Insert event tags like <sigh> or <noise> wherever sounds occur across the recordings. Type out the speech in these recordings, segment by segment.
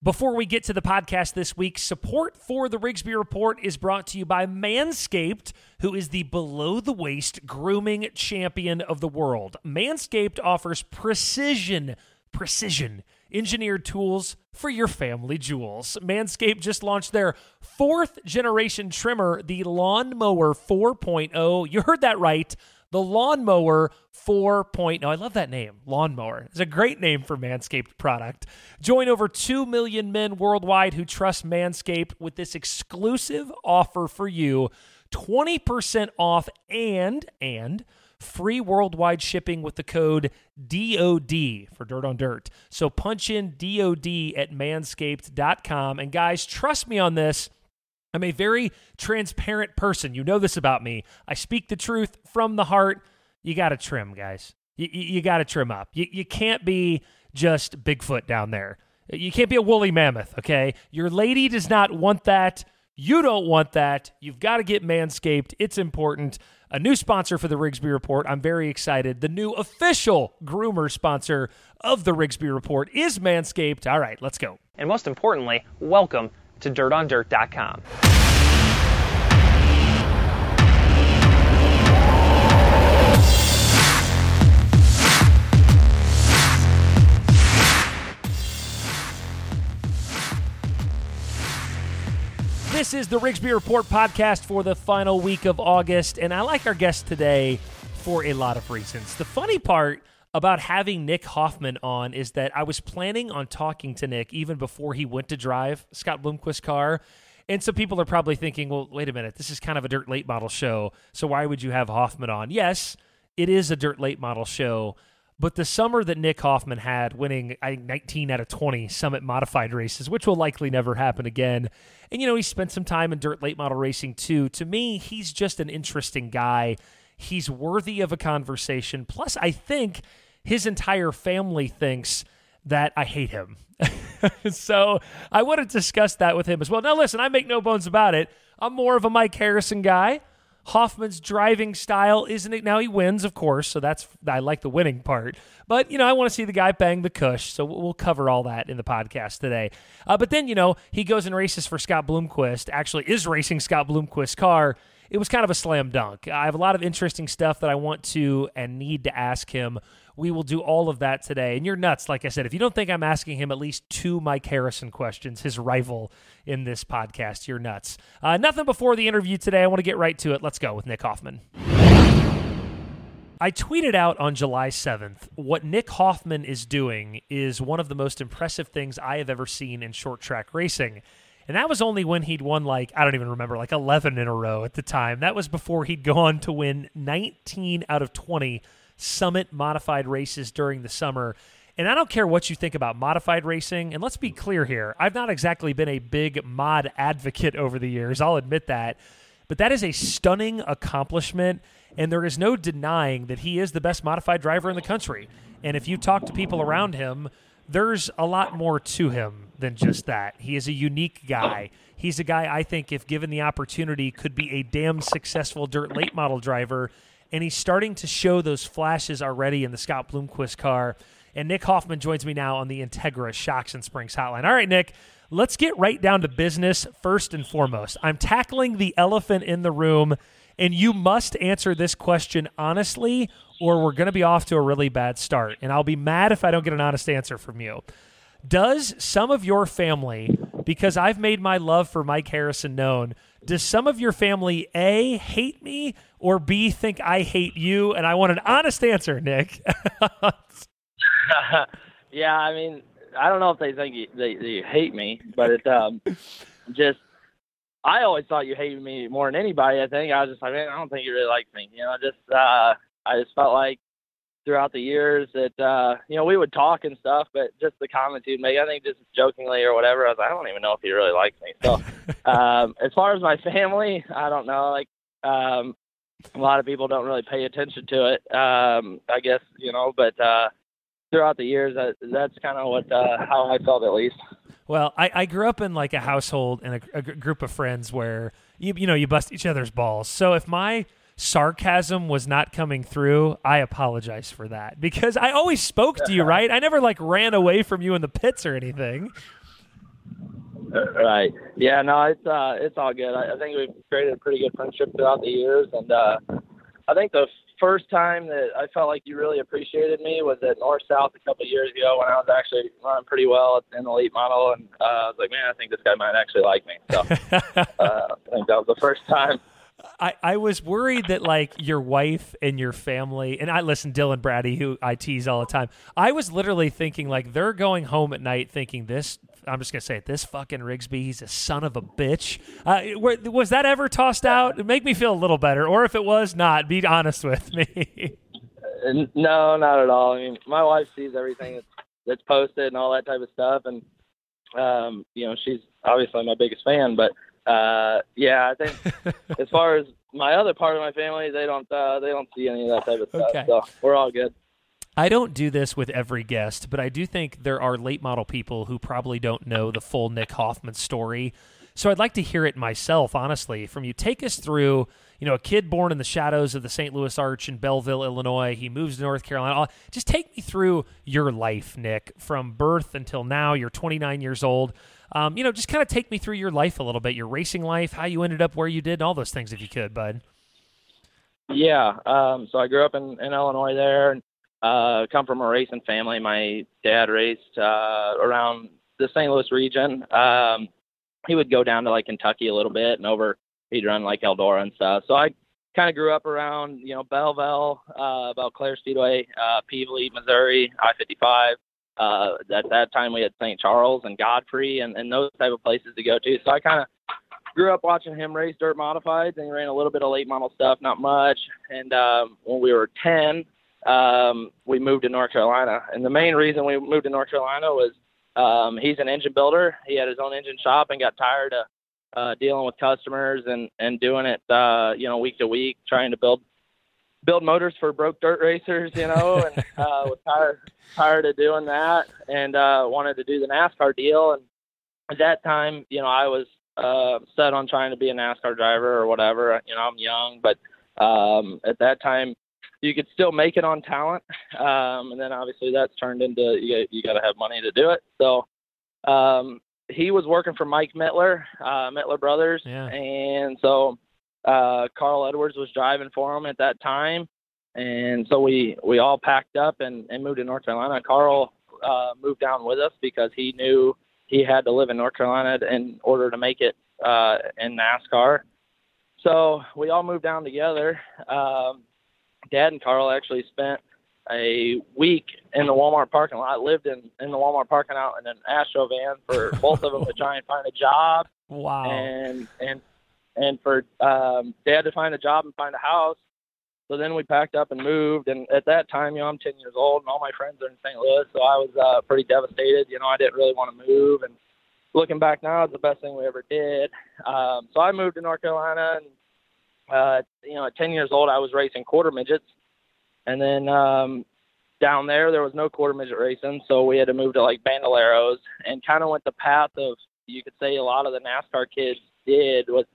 Before we get to the podcast this week, support for the Rigsby Report is brought to you by Manscaped, who is the below the waist grooming champion of the world. Manscaped offers precision, precision engineered tools for your family jewels. Manscaped just launched their fourth generation trimmer, the Lawnmower 4.0. You heard that right the Lawnmower 4.0. I love that name, Lawnmower. It's a great name for Manscaped product. Join over 2 million men worldwide who trust Manscaped with this exclusive offer for you 20% off and, and, free worldwide shipping with the code DOD for Dirt on Dirt. So punch in DOD at manscaped.com. And guys, trust me on this. I'm a very transparent person. You know this about me. I speak the truth from the heart. You got to trim, guys. You, you, you got to trim up. You, you can't be just Bigfoot down there. You can't be a woolly mammoth, okay? Your lady does not want that. You don't want that. You've got to get Manscaped. It's important. A new sponsor for the Rigsby Report. I'm very excited. The new official groomer sponsor of the Rigsby Report is Manscaped. All right, let's go. And most importantly, welcome to dirtondirt.com. This is the Rigsby Report podcast for the final week of August, and I like our guest today for a lot of reasons. The funny part about having Nick Hoffman on is that I was planning on talking to Nick even before he went to drive Scott Bloomquist's car. And some people are probably thinking, well, wait a minute, this is kind of a dirt late model show. So why would you have Hoffman on? Yes, it is a dirt late model show. But the summer that Nick Hoffman had, winning I think 19 out of 20 Summit modified races, which will likely never happen again. And you know, he spent some time in dirt late model racing too. To me, he's just an interesting guy. He's worthy of a conversation. Plus, I think his entire family thinks that I hate him. <laughs> so I want to discuss that with him as well. Now, listen, I make no bones about it. I'm more of a Mike Harrison guy. Hoffman's driving style isn't it? Now he wins, of course, so that's I like the winning part. But you know, I want to see the guy bang the cush, so we'll cover all that in the podcast today. Uh, but then you know, he goes and races for Scott Bloomquist. Actually, is racing Scott Bloomquist's car. It was kind of a slam dunk. I have a lot of interesting stuff that I want to and need to ask him we will do all of that today. And you're nuts, like I said. If you don't think I'm asking him at least two Mike Harrison questions, his rival in this podcast, you're nuts. Uh, nothing before the interview today. I want to get right to it. Let's go with Nick Hoffman. I tweeted out on July 7th what Nick Hoffman is doing is one of the most impressive things I have ever seen in short track racing. And that was only when he'd won, like, I don't even remember, like 11 in a row at the time. That was before he'd gone to win 19 out of 20 Summit modified races during the summer. And I don't care what you think about modified racing. And let's be clear here I've not exactly been a big mod advocate over the years, I'll admit that. But that is a stunning accomplishment. And there is no denying that he is the best modified driver in the country. And if you talk to people around him, there's a lot more to him than just that. He is a unique guy. He's a guy I think, if given the opportunity, could be a damn successful dirt late model driver and he's starting to show those flashes already in the Scott Bloomquist car. And Nick Hoffman joins me now on the Integra Shocks and Springs hotline. All right, Nick, let's get right down to business first and foremost. I'm tackling the elephant in the room, and you must answer this question honestly, or we're going to be off to a really bad start. And I'll be mad if I don't get an honest answer from you. Does some of your family, because I've made my love for Mike Harrison known, does some of your family A, hate me, or B, think I hate you? And I want an honest answer, Nick. <laughs> yeah, I mean, I don't know if they think they, they hate me, but it's um, just I always thought you hated me more than anybody. I think I was just like, man, I don't think you really like me. You know, just uh, I just felt like throughout the years that uh, you know we would talk and stuff, but just the comments he'd make, I think just jokingly or whatever, I was like, I don't even know if he really likes me. So <laughs> um, as far as my family, I don't know. Like um, a lot of people don't really pay attention to it. Um, I guess you know, but uh, throughout the years, that, that's kind of what uh, how I felt at least. Well, I, I grew up in like a household and a, a group of friends where you you know you bust each other's balls. So if my sarcasm was not coming through, I apologize for that because I always spoke to you, <laughs> right? I never like ran away from you in the pits or anything. Right. Yeah. No, it's uh, it's all good. I, I think we've created a pretty good friendship throughout the years, and uh, I think the first time that I felt like you really appreciated me was at North South a couple of years ago when I was actually running pretty well in the late model, and uh, I was like, man, I think this guy might actually like me. So <laughs> uh, I think that was the first time. I, I was worried that like your wife and your family and I listen Dylan Brady who I tease all the time. I was literally thinking like they're going home at night thinking this I'm just gonna say it. This fucking Rigsby, he's a son of a bitch. Uh, was that ever tossed out? Make me feel a little better, or if it was not, be honest with me. <laughs> no, not at all. I mean, my wife sees everything that's, that's posted and all that type of stuff, and um, you know, she's obviously my biggest fan. But uh, yeah, I think <laughs> as far as my other part of my family, they don't uh, they don't see any of that type of stuff. Okay. So we're all good. I don't do this with every guest, but I do think there are late model people who probably don't know the full Nick Hoffman story. So I'd like to hear it myself, honestly, from you. Take us through, you know, a kid born in the shadows of the St. Louis Arch in Belleville, Illinois. He moves to North Carolina. Just take me through your life, Nick, from birth until now. You're 29 years old. Um, you know, just kind of take me through your life a little bit, your racing life, how you ended up where you did, all those things, if you could, bud. Yeah. Um, so I grew up in, in Illinois there. And uh, come from a racing family. My dad raced uh, around the St. Louis region. Um, he would go down to like Kentucky a little bit and over. He'd run like Eldora and stuff. So I kind of grew up around you know Belleville, uh, Belle-Clair Speedway, uh, Pevely, Missouri, I-55. Uh, at that time, we had St. Charles and Godfrey and, and those type of places to go to. So I kind of grew up watching him race dirt modifieds and he ran a little bit of late model stuff, not much. And um, when we were 10, um, we moved to North Carolina. And the main reason we moved to North Carolina was um, he's an engine builder. He had his own engine shop and got tired of uh, dealing with customers and and doing it uh, you know week to week, trying to build build motors for broke dirt racers, you know, and <laughs> uh, was tired tired of doing that and uh, wanted to do the NASCAR deal. And at that time, you know, I was uh, set on trying to be a NASCAR driver or whatever. You know, I'm young, but um, at that time, you could still make it on talent. Um, and then obviously that's turned into you, you got to have money to do it. So um, he was working for Mike Mittler, uh, Mittler Brothers, yeah. and so uh, Carl Edwards was driving for him at that time. And so we we all packed up and, and moved to North Carolina. Carl uh, moved down with us because he knew he had to live in North Carolina in order to make it uh, in NASCAR. So we all moved down together. Um, Dad and Carl actually spent a week in the Walmart parking lot. Lived in in the Walmart parking lot in an Astro van for <laughs> both of them to try and find a job. Wow. And and and for um, Dad to find a job and find a house. So then we packed up and moved. And at that time, you know, I'm 10 years old and all my friends are in St. Louis, so I was uh, pretty devastated. You know, I didn't really want to move. And looking back now, it's the best thing we ever did. Um, so I moved to North Carolina and uh, you know, at 10 years old, I was racing quarter midgets. And then um, down there, there was no quarter midget racing. So we had to move to like bandoleros and kind of went the path of, you could say a lot of the NASCAR kids did with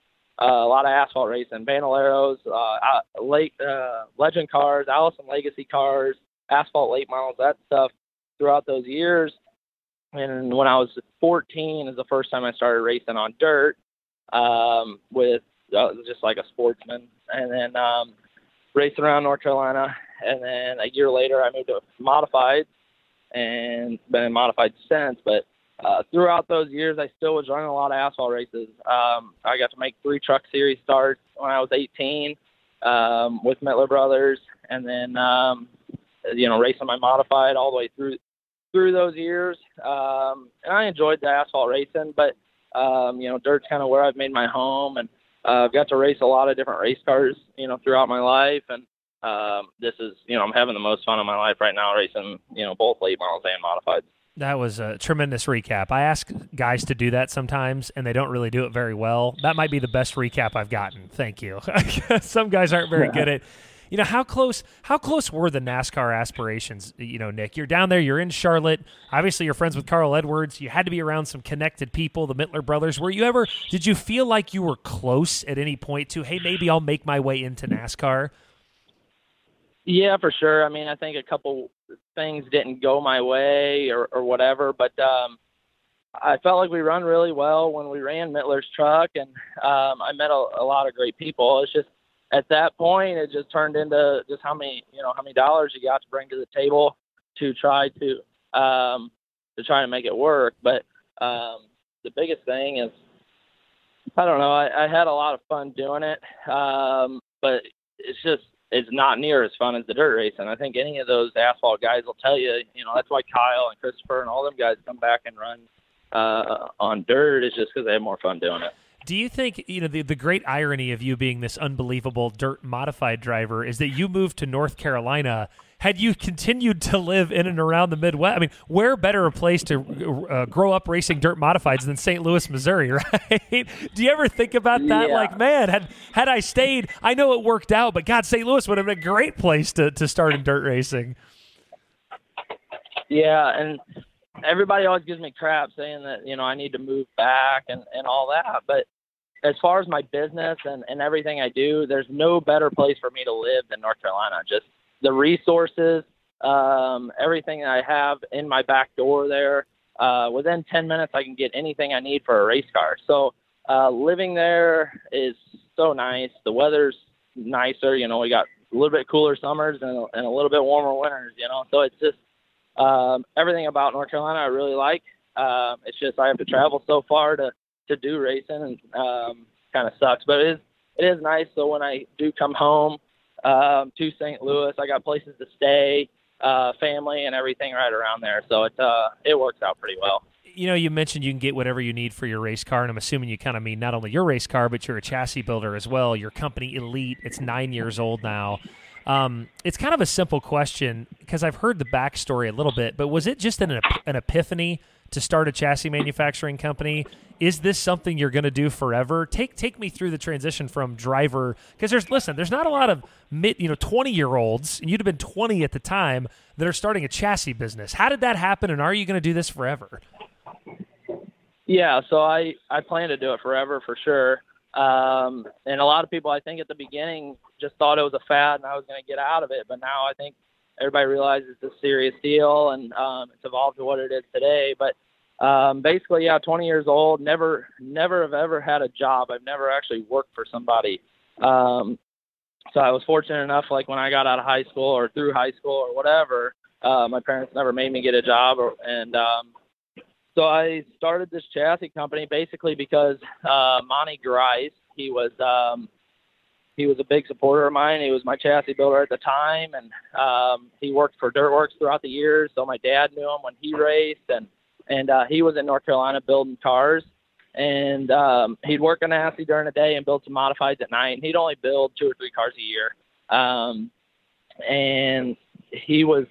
uh, a lot of asphalt racing, bandoleros, uh, late, uh, legend cars, Allison Legacy cars, asphalt late models, that stuff throughout those years. And when I was 14 is the first time I started racing on dirt um, with uh, just like a sportsman, and then um, raced around North Carolina. And then a year later, I moved to modified, and been in modified since. But uh, throughout those years, I still was running a lot of asphalt races. Um, I got to make three Truck Series starts when I was 18 um, with Mittler Brothers, and then um, you know racing my modified all the way through through those years. Um, and I enjoyed the asphalt racing, but um, you know dirt's kind of where I've made my home, and uh, I've got to race a lot of different race cars, you know, throughout my life, and um, this is, you know, I'm having the most fun of my life right now racing, you know, both late models and modified. That was a tremendous recap. I ask guys to do that sometimes, and they don't really do it very well. That might be the best recap I've gotten. Thank you. <laughs> Some guys aren't very <laughs> good at you know how close how close were the NASCAR aspirations? You know, Nick, you're down there, you're in Charlotte. Obviously, you're friends with Carl Edwards. You had to be around some connected people, the Mittler brothers. Were you ever? Did you feel like you were close at any point to? Hey, maybe I'll make my way into NASCAR. Yeah, for sure. I mean, I think a couple things didn't go my way or, or whatever, but um, I felt like we run really well when we ran Mittler's truck, and um, I met a, a lot of great people. It's just at that point, it just turned into just how many you know how many dollars you got to bring to the table to try to um, to try to make it work. But um, the biggest thing is I don't know. I, I had a lot of fun doing it, um, but it's just it's not near as fun as the dirt racing. I think any of those asphalt guys will tell you. You know that's why Kyle and Christopher and all them guys come back and run uh, on dirt. Is just because they have more fun doing it. Do you think you know the the great irony of you being this unbelievable dirt modified driver is that you moved to North Carolina had you continued to live in and around the Midwest, I mean, where better a place to uh, grow up racing dirt modifieds than St. Louis, Missouri, <laughs> right? Do you ever think about that? Yeah. Like, man, had had I stayed, I know it worked out, but God, St. Louis would have been a great place to to start in dirt racing. Yeah, and everybody always gives me crap saying that you know I need to move back and and all that, but as far as my business and, and everything I do, there's no better place for me to live than North Carolina. Just the resources, um, everything I have in my back door there. Uh, within 10 minutes, I can get anything I need for a race car. So uh, living there is so nice. The weather's nicer. You know, we got a little bit cooler summers and and a little bit warmer winters. You know, so it's just um, everything about North Carolina I really like. Um, it's just I have to travel so far to to do racing, and um, kind of sucks. But it is it is nice. So when I do come home, um, to St. Louis. I got places to stay, uh, family, and everything right around there. So it uh, it works out pretty well. You know, you mentioned you can get whatever you need for your race car, and I'm assuming you kind of mean not only your race car, but you're a chassis builder as well. Your company Elite, it's nine years old now. Um, it's kind of a simple question because I've heard the backstory a little bit, but was it just an, an epiphany to start a chassis manufacturing company? Is this something you're going to do forever? Take take me through the transition from driver because there's listen, there's not a lot of mid, you know, 20 year olds, and you'd have been 20 at the time that are starting a chassis business. How did that happen, and are you going to do this forever? Yeah, so I I plan to do it forever for sure. Um, and a lot of people, I think, at the beginning just thought it was a fad and I was going to get out of it. But now I think everybody realizes it's a serious deal and um, it's evolved to what it is today. But um, basically, yeah, 20 years old, never, never have ever had a job. I've never actually worked for somebody. Um, so I was fortunate enough, like when I got out of high school or through high school or whatever, uh, my parents never made me get a job. Or, and um, so I started this chassis company basically because uh, Monty Grice, he was um, he was a big supporter of mine. He was my chassis builder at the time, and um, he worked for Dirtworks throughout the years. So my dad knew him when he raced, and and uh, he was in North Carolina building cars. And um, he'd work on Assy during the day and build some modifieds at night. And he'd only build two or three cars a year. Um, and he was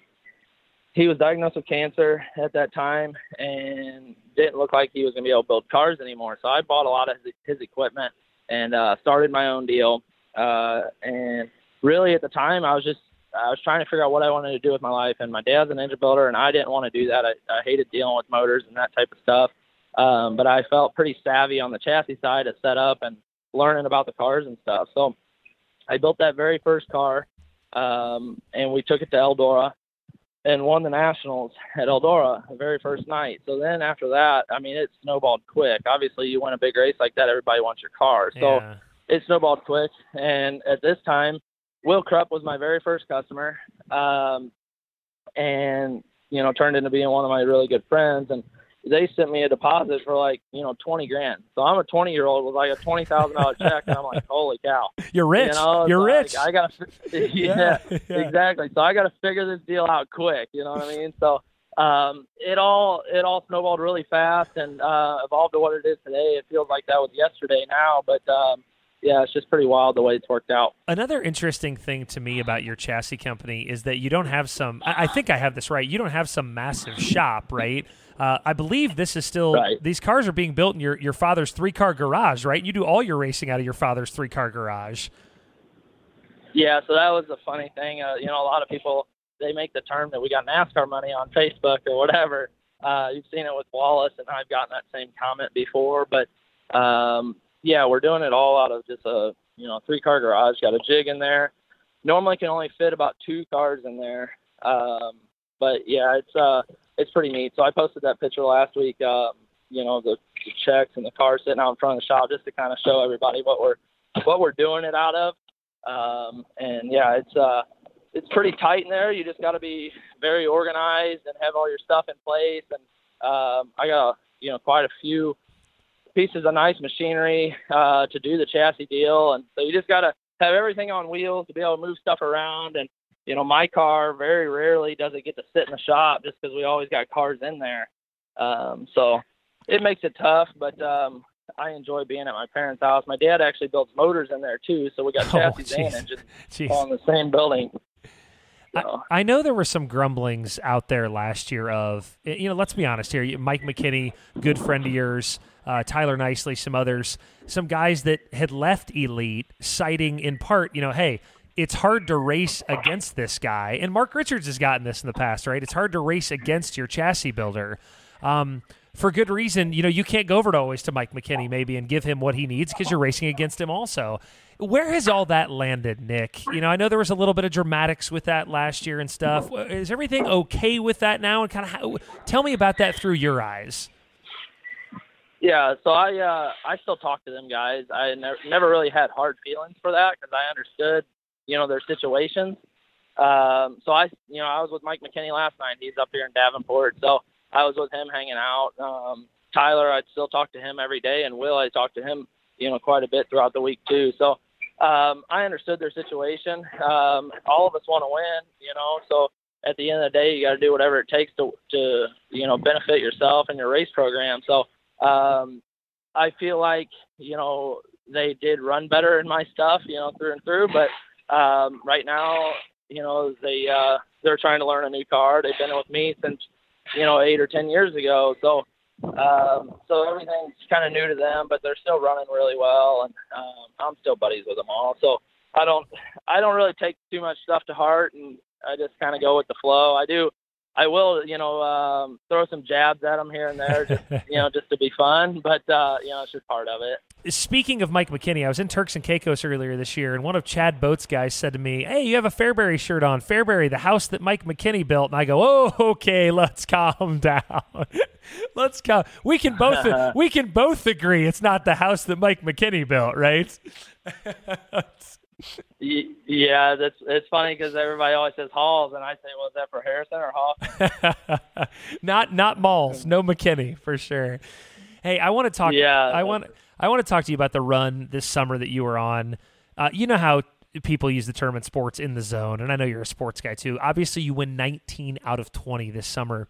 he was diagnosed with cancer at that time and didn't look like he was going to be able to build cars anymore. So I bought a lot of his, his equipment and uh, started my own deal. Uh, and really, at the time, I was just I was trying to figure out what I wanted to do with my life. And my dad's an engine builder, and I didn't want to do that. I, I hated dealing with motors and that type of stuff. Um, but I felt pretty savvy on the chassis side of setup and learning about the cars and stuff. So I built that very first car, um, and we took it to Eldora and won the nationals at Eldora the very first night. So then after that, I mean, it snowballed quick. Obviously, you win a big race like that, everybody wants your car. So Yeah. It snowballed quick. And at this time, Will Krup was my very first customer, um, and you know turned into being one of my really good friends. And they sent me a deposit for like you know twenty grand. So I'm a 20 year old with like a twenty thousand dollar <laughs> check, and I'm like, holy cow! You're rich. You know, you're like, rich. I gotta, <laughs> <laughs> yeah, yeah. exactly. So I got to figure this deal out quick. You know what I mean? So um, it all it all snowballed really fast and uh, evolved to what it is today. It feels like that was yesterday now, but um, yeah, it's just pretty wild the way it's worked out. Another interesting thing to me about your chassis company is that you don't have some. I I think I have this right. You don't have some massive shop, right? Uh, I believe this is still. Right. These cars are being built in your, your father's three car garage, right? You do all your racing out of your father's three car garage. Yeah, so that was a funny thing. Uh, you know, a lot of people they make the term that we got NASCAR money on Facebook or whatever. Uh, you've seen it with Wallace, and I've gotten that same comment before. But um, yeah, we're doing it all out of just a you know three car garage. Got a jig in there. Normally can only fit about two cars in there. Um, but yeah, it's uh it's pretty neat. So I posted that picture last week. Um, you know the, the checks and the car sitting out in front of the shop just to kind of show everybody what we're what we're doing it out of. Um, and yeah, it's uh, it's pretty tight in there. You just got to be very organized and have all your stuff in place. And um, I got you know quite a few pieces of nice machinery uh, to do the chassis deal, and so you just got to have everything on wheels to be able to move stuff around. And you know, my car very rarely does it get to sit in the shop just because we always got cars in there. Um, so it makes it tough, but um, I enjoy being at my parents' house. My dad actually builds motors in there too, so we got <laughs> chassis oh, and engines on the same building. So. I, I, know there were some grumblings out there last year of, you know, let's be honest here. Mike McKinney, good friend of yours, uh, Tyler Nicely, some others, some guys that had left Elite, citing in part, you know, hey, it's hard to race against this guy. And Mark Richards has gotten this in the past, right? It's hard to race against your chassis builder. Um, for good reason, you know, you can't go over to always to Mike McKinney maybe and give him what he needs because you're racing against him also. Where has all that landed, Nick? You know, I know there was a little bit of dramatics with that last year and stuff. Is everything okay with that now? And kind of how, tell me about that through your eyes. Yeah, so I uh, I still talk to them guys. I never never really had hard feelings for that because I understood, you know, their situations. Um, so I, you know, I was with Mike McKinney last night. He's up here in Davenport, so I was with him hanging out. Um, Tyler, I'd still talk to him every day, and Will, I talk to him, you know, quite a bit throughout the week too. So um, I understood their situation. Um, all of us want to win, you know. So at the end of the day, you got to do whatever it takes to to you know benefit yourself and your race program. So um, I feel like you know they did run better in my stuff, you know, through and through. But um, right now, you know, they uh, they're trying to learn a new car. They've been with me since you know eight or ten years ago, so um, so everything's kind of new to them. But they're still running really well, and um, I'm still buddies with them all. So I don't I don't really take too much stuff to heart, and I just kind of go with the flow. I do I will, you know, um, throw some jabs at them here and there, just <laughs> you know, just to be fun. But uh, you know, it's just part of it. Speaking of Mike McKinney, I was in Turks and Caicos earlier this year, and one of Chad Boat's guys said to me, "Hey, you have a Fairbury shirt on. Fairbury, the house that Mike McKinney built." And I go, "Oh, okay, let's calm down. <laughs> let's calm. We can both <laughs> we can both agree it's not the house that Mike McKinney built, right?" Yeah, that's it's funny because everybody always says Halls, and I say, "Well, that for Harrison or Hall?" <laughs> not not Malls, no McKinney for sure. Hey, I want to talk. Yeah, I want I want to talk to you about the run this summer that you were on. Uh, you know how people use the term in sports in the zone, and I know you're a sports guy too. Obviously, you win 19 out of 20 this summer.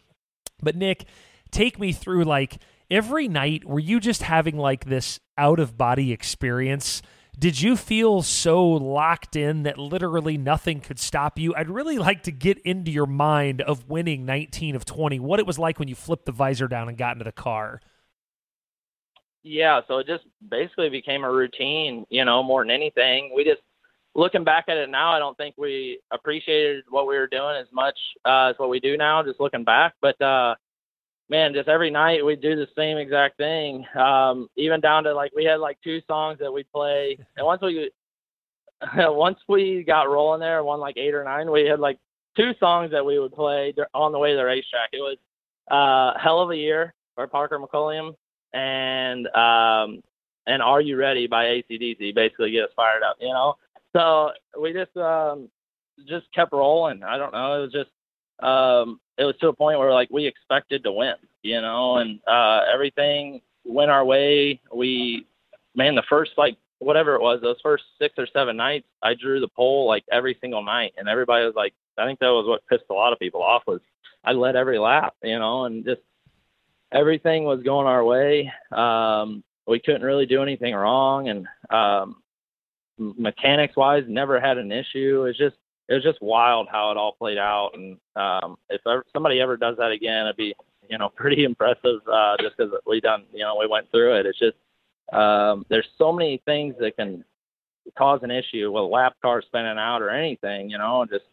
But Nick, take me through like every night. Were you just having like this out of body experience? Did you feel so locked in that literally nothing could stop you? I'd really like to get into your mind of winning 19 of 20, what it was like when you flipped the visor down and got into the car. Yeah, so it just basically became a routine, you know, more than anything. We just, looking back at it now, I don't think we appreciated what we were doing as much uh, as what we do now, just looking back. But, uh, man, just every night we'd do the same exact thing. Um, even down to like we had like two songs that we play, and once we <laughs> once we got rolling there, won like eight or nine, we had like two songs that we would play on the way to the racetrack. It was uh, "Hell of a Year" by Parker McCollum and um, and "Are You Ready" by ACDC. Basically, get us fired up, you know. So we just um, just kept rolling. I don't know. It was just um, it was to a point where like we expected to win, you know, and uh, everything went our way. We, man, the first like whatever it was, those first six or seven nights, I drew the pole like every single night, and everybody was like, I think that was what pissed a lot of people off was I led every lap, you know, and just everything was going our way. Um, we couldn't really do anything wrong, and um, mechanics wise, never had an issue. It's just it was just wild how it all played out. And um, if ever, somebody ever does that again, it'd be you know <laughs> pretty impressive. Uh, just because we done you know we went through it. It's just um, there's so many things that can cause an issue with a lap car spinning out or anything. You know, just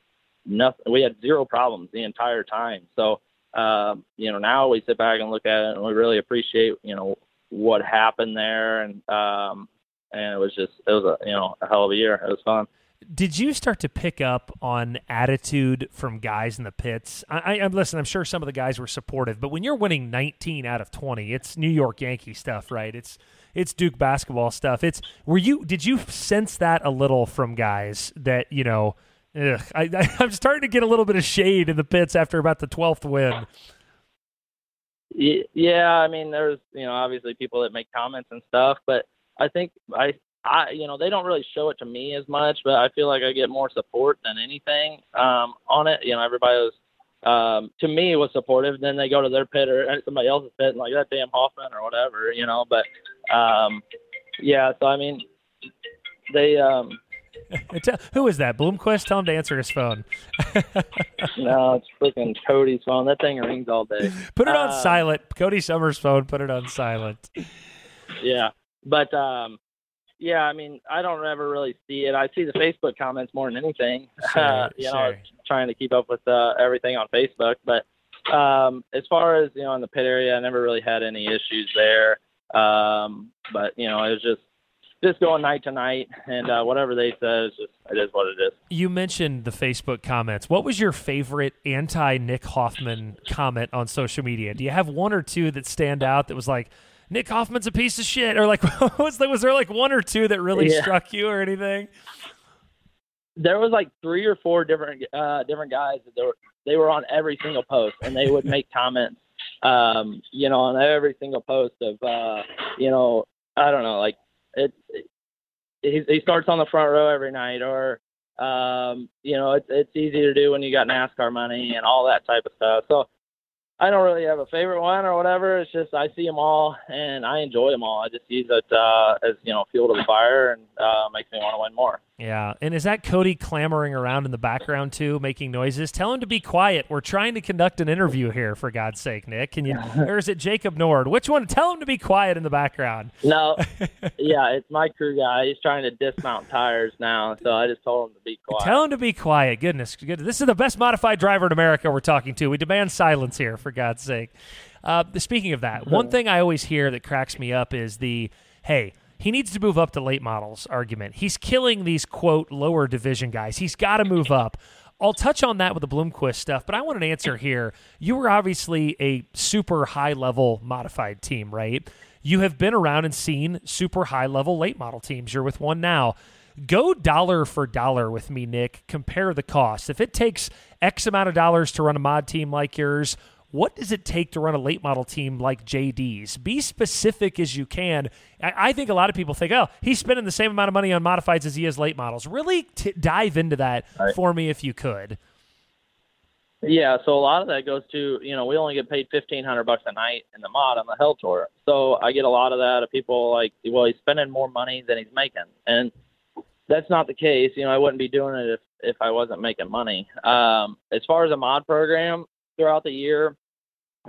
nothing. We had zero problems the entire time. So um, you know now we sit back and look at it and we really appreciate you know what happened there and um, and it was just it was a you know a hell of a year. It was fun Did you start to pick up on attitude from guys in the pits? I, I listen. I'm sure some of the guys were supportive, but when you're winning 19 out of 20, it's New York Yankee stuff, right? It's it's Duke basketball stuff. It's were you did you sense that a little from guys that you know? Ugh, I, <laughs> I'm starting to get a little bit of shade in the pits after about the 12th win. Yeah, I mean, there's you know obviously people that make comments and stuff, but I think I I you know they don't really show it to me as much, but I feel like I get more support than anything um, on it. You know, everybody was um, to me was supportive. Then they go to their pit or somebody else's pit and like that damn Hoffman or whatever, you know. But um, yeah, so I mean, they um, <laughs> Who is that? Bloomquist? Tell him to answer his phone. <laughs> no, it's freaking Cody's phone. That thing rings all day. Put it on uh, silent. Cody Summers' phone. Put it on silent. Yeah, but um, yeah, I mean, I don't ever really see it. I see the Facebook comments more than anything. <laughs> Sure, uh, you sure. know, trying to keep up with uh, everything on Facebook. But um, as far as you know, in the pit area, I never really had any issues there. Um, but you know, it was just just going night to night, and uh, whatever they said, is just it is what it is. You mentioned the Facebook comments. What was your favorite anti Nick Hoffman comment on social media? Do you have one or two that stand out that was like? Nick Hoffman's a piece of shit, or like <laughs> was there was there like one or two that really yeah. struck you or anything? There was like three or four different uh, different guys that they were they were on every single post, and they would make comments, um, you know, on every single post of, uh, you know, I don't know, like it, he, he starts on the front row every night, or um, you know, it's it's easy to do when you got NASCAR money and all that type of stuff. So I don't really have a favorite one or whatever. It's just I see them all and I enjoy them all. I just use it uh, as you know fuel to the fire and uh, makes me want to win more. Yeah, and is that Cody clamoring around in the background too, making noises? Tell him to be quiet. We're trying to conduct an interview here, for God's sake, Nick. Can you? <laughs> or is it Jacob Nord? Which one? Tell him to be quiet in the background. No, <laughs> yeah, it's my crew guy. He's trying to dismount tires now, so I just told him to be quiet. Tell him to be quiet. Goodness, good. This is the best modified driver in America we're talking to. We demand silence here, for God's sake. Uh, speaking of that, one <laughs> thing I always hear that cracks me up is the hey he needs to move up to late models argument. He's killing these quote lower division guys. He's got to move up. I'll touch on that with the Bloomquist stuff, but I want an answer here. You were obviously a super high level modified team, right? You have been around and seen super high level late model teams. You're with one now. Go dollar for dollar with me, Nick. Compare the cost. If it takes X amount of dollars to run a mod team like yours, what does it take to run a late model team like JD's? Be specific as you can. I, think a lot of people think, oh, he's spending the same amount of money on modifieds as he is late models. Really t- dive into that right. for me if you could. Yeah, so a lot of that goes to you know we only get paid fifteen hundred bucks a night in the mod on the Hell Tour, so I get a lot of that of people like, well, he's spending more money than he's making, and that's not the case. You know, I wouldn't be doing it if if I wasn't making money. Um, as far as a mod program, throughout the year.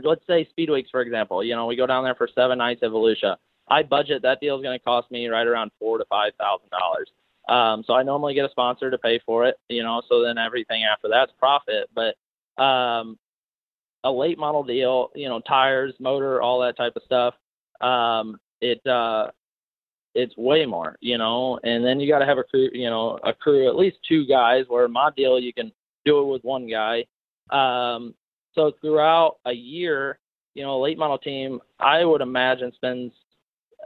Let's say Speed Weeks, for example. You know, we go down there for seven nights at Volusia. I budget that deal is going to cost me right around four to five thousand dollars. Um, so I normally get a sponsor to pay for it. You know, so then everything after that's profit. But um, a late model deal, you know, tires, motor, all that type of stuff. Um, it uh, it's way more, you know. And then you got to have a crew, you know, a crew, at least two guys. Where my deal, you can do it with one guy. Um, so throughout a year, you know, a late model team, I would imagine spends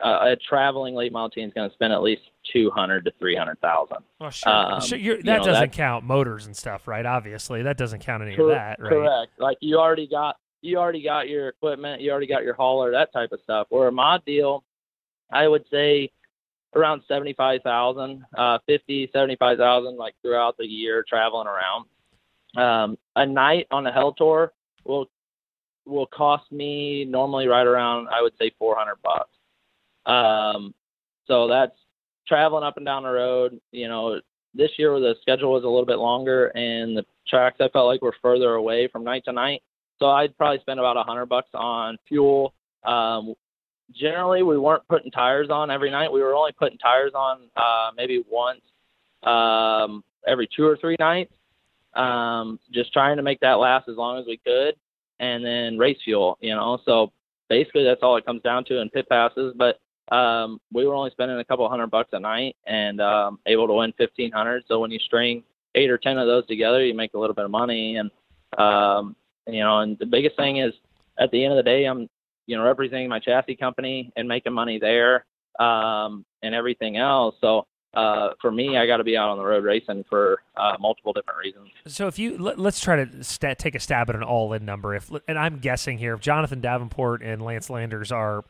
uh, a traveling late model team is going to spend at least two hundred to three hundred thousand. Well, sure, um, sure that you know, doesn't count motors and stuff, right? Obviously, that doesn't count any cor- of that, right? Correct. Like you already got you already got your equipment, you already got your hauler, that type of stuff. Or a mod deal, I would say around seventy five thousand, uh, fifty, seventy five thousand, like throughout the year traveling around. Um, a night on a Hell Tour will will cost me normally right around I would say 400 bucks. Um, so that's traveling up and down the road. You know, this year the schedule was a little bit longer and the tracks I felt like were further away from night to night. So I'd probably spend about a hundred bucks on fuel. Um, generally, we weren't putting tires on every night. We were only putting tires on uh, maybe once um, every two or three nights um, just trying to make that last as long as we could, and then race fuel. You know, so basically that's all it comes down to in pit passes. But um, we were only spending a couple hundred bucks a night and um, able to win fifteen hundred. So when you string eight or ten of those together, you make a little bit of money. And um, you know, and the biggest thing is at the end of the day, I'm you know representing my chassis company and making money there um, and everything else. So uh, for me, I got to be out on the road racing for uh, multiple different reasons. So if you let, us try to st- take a stab at an all-in number. If and I'm guessing here, if Jonathan Davenport and Lance Landers are,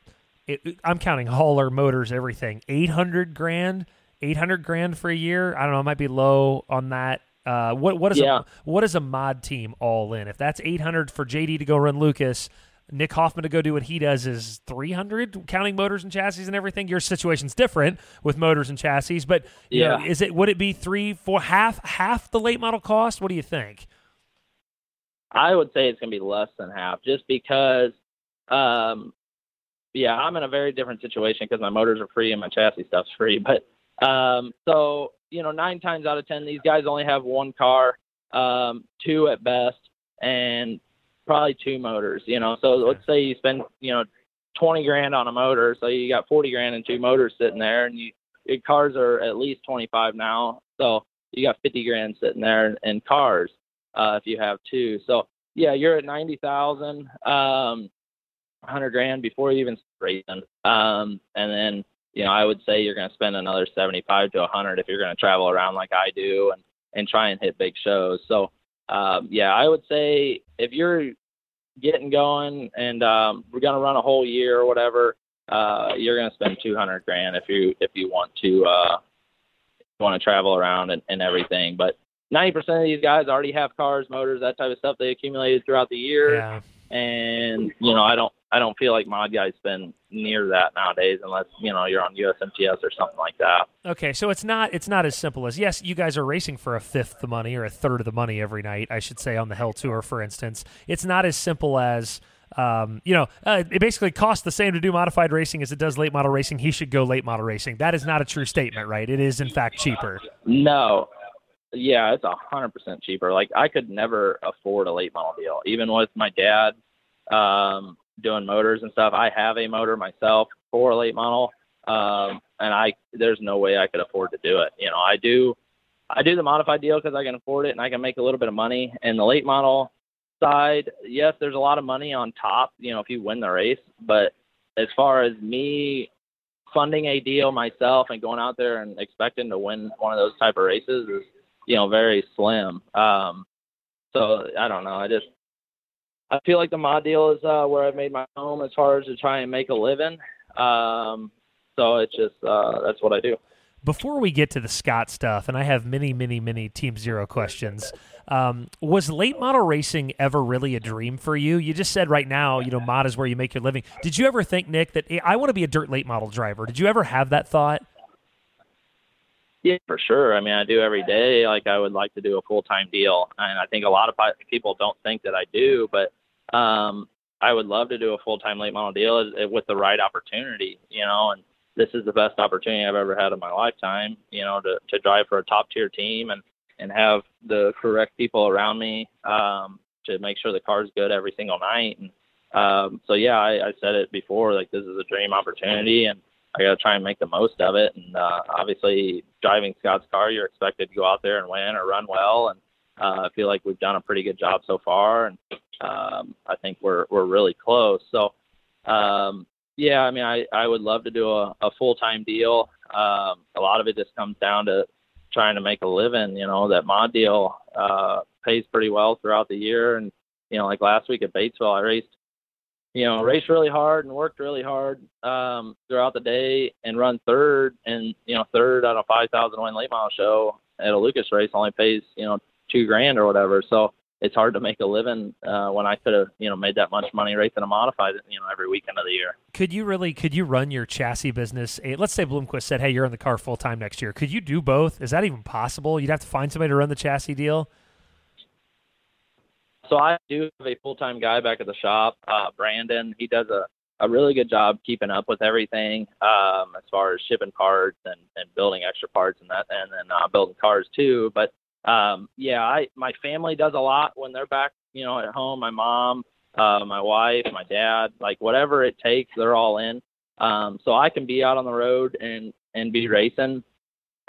it, I'm counting hauler, motors, everything, 800 grand, 800 grand for a year. I don't know, it might be low on that. Uh, what what is yeah. a, what is a mod team all in? If that's 800 for JD to go run Lucas, Nick Hoffman to go do what he does is 300 counting motors and chassis and everything. Your situation's different with motors and chassis, but yeah, know, is it would it be three, four, half half the late model cost? What do you think? I would say it's going to be less than half, just because. Um, yeah, I'm in a very different situation because my motors are free and my chassis stuff's free. But um, so you know, nine times out of ten, these guys only have one car, um, two at best, and probably two motors, you know. So let's say you spend, you know, 20 grand on a motor, so you got 40 grand and two motors sitting there, and you your cars are at least 25 now, so you got 50 grand sitting there in, cars uh, if you have two. So yeah, you're at 90,000, um, 100 grand before you even racing, um, and then you know I would say you're going to spend another 75 to a 100 if you're going to travel around like I do and and try and hit big shows. So um, yeah, I would say if you're getting going and um, we're going to run a whole year or whatever, uh, you're going to spend 200 grand if you if you want to uh, want to travel around and, and everything. But 90% of these guys already have cars, motors, that type of stuff they accumulated throughout the year. Yeah. And you know, I don't I don't feel like mod guys spend near that nowadays unless you know you're on USMTS or something like that. Okay, so it's not it's not as simple as yes, you guys are racing for a fifth the money or a third of the money every night. I should say on the Hell Tour, for instance, it's not as simple as. Um, you know, uh, it basically costs the same to do modified racing as it does late model racing. He should go late model racing. That is not a true statement, right? It is in fact cheaper. No, yeah, it's a hundred percent cheaper. Like I could never afford a late model deal, even with my dad. Um, doing motors and stuff. I have a motor myself for a late model, um, and I there's no way I could afford to do it. You know, I do I do the modified deal because I can afford it and I can make a little bit of money. And the late model side, yes, there's a lot of money on top. You know, if you win the race, but as far as me funding a deal myself and going out there and expecting to win one of those type of races is you know very slim. Um, so I don't know. I just I feel like the mod deal is uh, where I've made my home as far as to try and make a living. Um, so it's just uh, that's what I do. Before we get to the Scott stuff, and I have many, many, many Team Zero questions. Um, was late model racing ever really a dream for you? You just said right now, you know, mod is where you make your living. Did you ever think, Nick, that hey, I want to be a dirt late model driver? Did you ever have that thought? Yeah, for sure. I mean, I do every day. Like, I would like to do a full time deal, and I think a lot of people don't think that I do, but um, I would love to do a full time late model deal with the right opportunity, you know, and this is the best opportunity I've ever had in my lifetime, you know, to, to drive for a top tier team and, and have the correct people around me um, to make sure the car's good every single night. And um, so, yeah, I, I said it before, like this is a dream opportunity and I got to try and make the most of it. And uh, obviously, driving Scott's car, you're expected to go out there and win or run well. And uh, I feel like we've done a pretty good job so far. And um, I think we're we're really close. So um, yeah, I mean, I I would love to do a, a full time deal. Um, a lot of it just comes down to trying to make a living. You know, that mod deal uh, pays pretty well throughout the year, and you know, like last week at Batesville, I raced. You know, raced really hard and worked really hard um, throughout the day, and run third. And you know, third on a 5,000 win late model show at a Lucas race only pays you know two grand or whatever. So it's hard to make a living uh, when I could have, you know, made that much money racing a modified, you know, every weekend of the year. Could you really? Could you run your chassis business? Let's say Bloomquist said, "Hey, you're in the car full time next year." Could you do both? Is that even possible? You'd have to find somebody to run the chassis deal. So I do have a full time guy back at the shop, uh, Brandon. He does a a really good job keeping up with everything um, as far as shipping parts and, and building extra parts and that, and then uh, building cars too. But um, yeah, I my family does a lot when they're back, you know, at home. My mom, uh, my wife, my dad, like whatever it takes, they're all in. Um, so I can be out on the road and and be racing,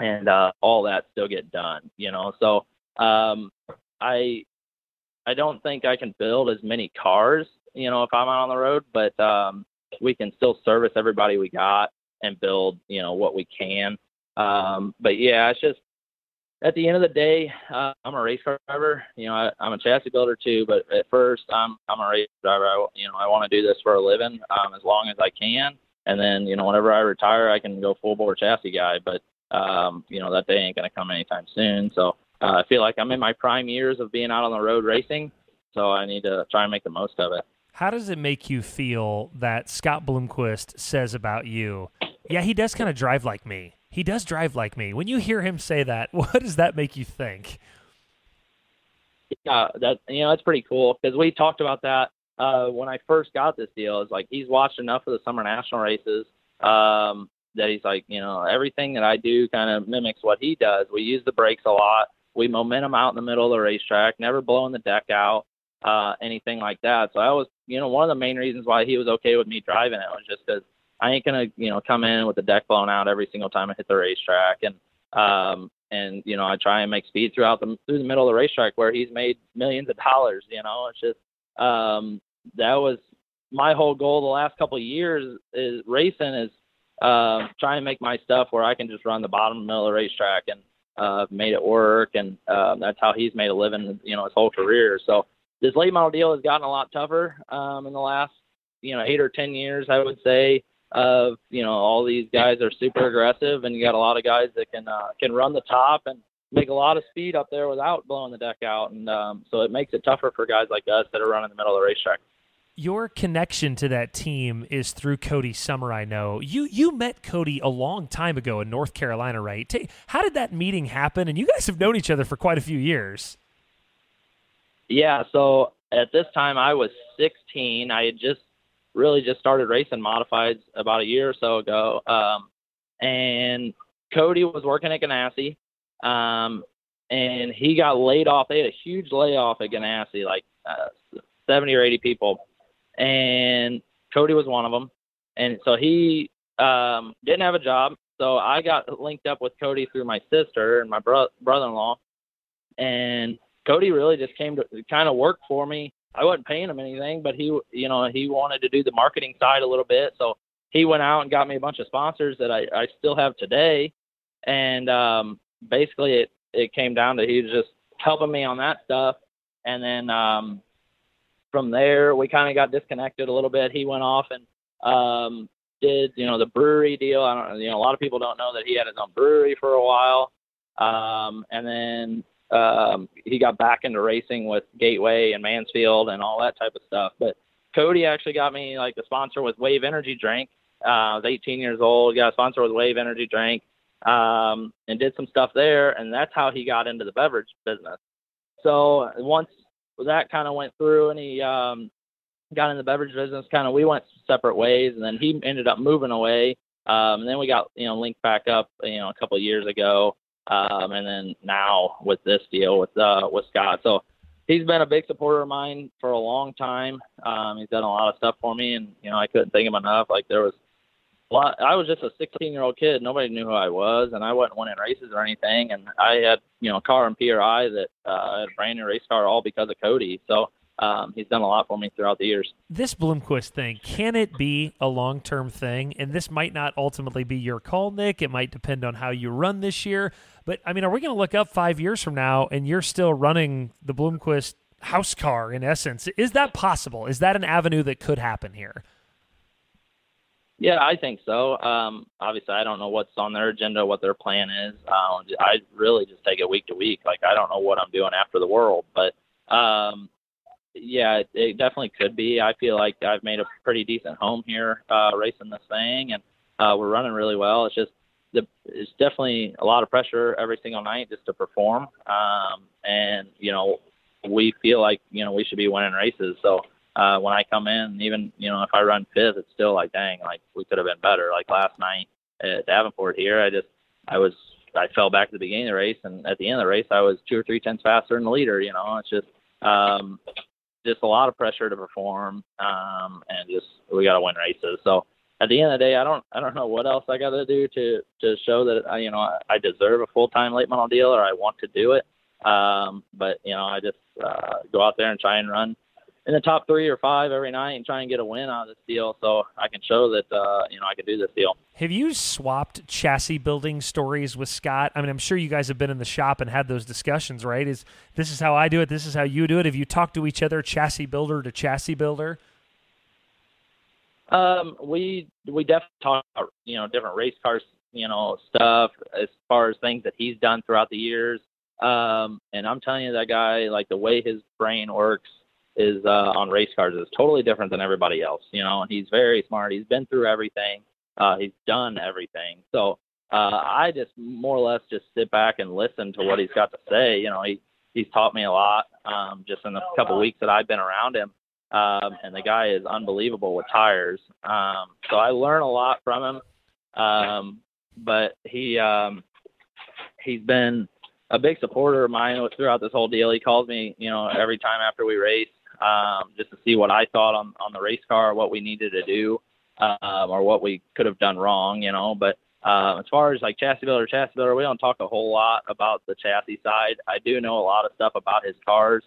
and uh, all that still get done. You know, so um, I I don't think I can build as many cars. You know, if I'm out on the road, but um, we can still service everybody we got and build. You know what we can. Um, but yeah, it's just at the end of the day, uh, I'm a race car driver. You know, I, I'm a chassis builder too, but at first, I'm I'm a race driver. I, you know, I want to do this for a living um, as long as I can, and then you know, whenever I retire, I can go full bore chassis guy. But um, you know, that day ain't gonna come anytime soon. So uh, I feel like I'm in my prime years of being out on the road racing, so I need to try and make the most of it. How does it make you feel that Scott Bloomquist says about you? Yeah, he does kind of drive like me he does drive like me. When you hear him say that, <laughs> what does that make you think? Yeah, that you know that's pretty cool because we talked about that uh, when I first got this deal. Is like he's watched enough of the summer national races um, that he's like, you know, everything that I do kind of mimics what he does. We use the brakes a lot. We momentum out in the middle of the racetrack, never blowing the deck out, uh, anything like that. So that was, you know, one of the main reasons why he was okay with me driving it was just because I ain't gonna, you know, come in with the deck blown out every single time I hit the racetrack. And um and you know, I try and make speed throughout the through the middle of the racetrack where he's made millions of dollars, you know. It's just um that was my whole goal the last couple of years is racing is uh, trying to make my stuff where I can just run the bottom middle of the racetrack and uh, made it work, and uh, that's how he's made a living, you know, his whole career. So this late model deal has gotten a lot tougher um, in the last, you know, eight or ten years, I would say of you know all these guys are super aggressive, and you got a lot of guys that can uh, can run the top and make a lot of speed up there without blowing the deck out, and um, so it makes it tougher for guys like us that are running the middle of the racetrack. Your connection to that team is through Cody Summer. I know you you met Cody a long time ago in North Carolina, right? How did that meeting happen? And you guys have known each other for quite a few years. Yeah, so at this time I was 16. I had just really just started racing modifieds about a year or so ago. Um, and Cody was working at Ganassi, um, and he got laid off. They had a huge layoff at Ganassi, like uh, 70 or 80 people, and Cody was one of them. And so he um, didn't have a job. So I got linked up with Cody through my sister and my bro- brother-in-law, and Cody really just came to kind of work for me I wasn't paying him anything, but he, you know, he wanted to do the marketing side a little bit. So he went out and got me a bunch of sponsors that I, I still have today. And um, basically, it, it came down to he was just helping me on that stuff. And then um, from there, we kind of got disconnected a little bit. He went off and um, did, you know, the brewery deal. I don't, you know, a lot of people don't know that he had his own brewery for a while. Um, and then um, he got back into racing with Gateway and Mansfield and all that type of stuff. But Cody actually got me like a sponsor with Wave Energy Drink. Uh, I was 18 years old, got a sponsor with Wave Energy Drink, um, and did some stuff there. And that's how he got into the beverage business. So once that kind of went through and he um, got in the beverage business, kind of we went separate ways. And then he ended up moving away. Um, and then we got, you know, linked back up, you know, a couple of years ago um, and then now with this deal with uh, with Scott. So he's been a big supporter of mine for a long time. Um, he's done a lot of stuff for me, and you know I couldn't thank him enough. Like there was a lot. I was just a 16 year old kid. Nobody knew who I was, and I wasn't winning races or anything. And I had you know a car and PRI that uh, I had a brand new race car all because of Cody. So um, he's done a lot for me throughout the years. This Bloomquist thing, can it be a long term thing? And this might not ultimately be your call, Nick. It might depend on how you run this year. But I mean, are we going to look up five years from now and you're still running the Bloomquist house car in essence? Is that possible? Is that an avenue that could happen here? Yeah, I think so. Um, obviously, I don't know what's on their agenda, what their plan is. Uh, I really just take it week to week. Like I don't know what I'm doing after the world, but um, yeah, it, it definitely could be. I feel like I've made a pretty decent home here uh, racing this thing, and uh, we're running really well. It's just the it's definitely a lot of pressure every single night just to perform, um, and you know we feel like you know we should be winning races. So uh, when I come in, even you know if I run fifth, it's still like dang, like we could have been better. Like last night at Davenport here, I just I was I fell back at the beginning of the race, and at the end of the race, I was two or three tenths faster than the leader. You know, it's just um, just a lot of pressure to perform, um, and just we got to win races. So at the end of the day, I don't I don't know what else I got to do to to show that I, you know I, I deserve a full time late model deal or I want to do it. Um, but you know, I just uh, go out there and try and run in the top three or five every night and try and get a win out of this deal, so I can show that uh, you know I can do this deal. Have you swapped chassis building stories with Scott? I mean, I'm sure you guys have been in the shop and had those discussions, right? Is this is how I do it? This is how you do it? Have you talked to each other, chassis builder to chassis builder? Um, we we definitely talk about you know different race cars, you know stuff as far as things that he's done throughout the years. Um, and I'm telling you, that guy, like the way his brain works, is uh, on race cars is totally different than everybody else. You know, and he's very smart. He's been through everything. Uh, he's done everything. So uh, I just more or less just sit back and listen to what he's got to say. You know, he he's taught me a lot um, just in the couple weeks that I've been around him. Um, and the guy is unbelievable with tires. Um, so I learn a lot from him. Um, but he um, he's been a big supporter of mine throughout this whole deal. He calls me, you know, every time after we race, um, just to see what I thought on on the race car, what we needed to do, um, or what we could have done wrong, you know. But uh, as far as like chassis builder, chassis builder, we don't talk a whole lot about the chassis side. I do know a lot of stuff about his cars,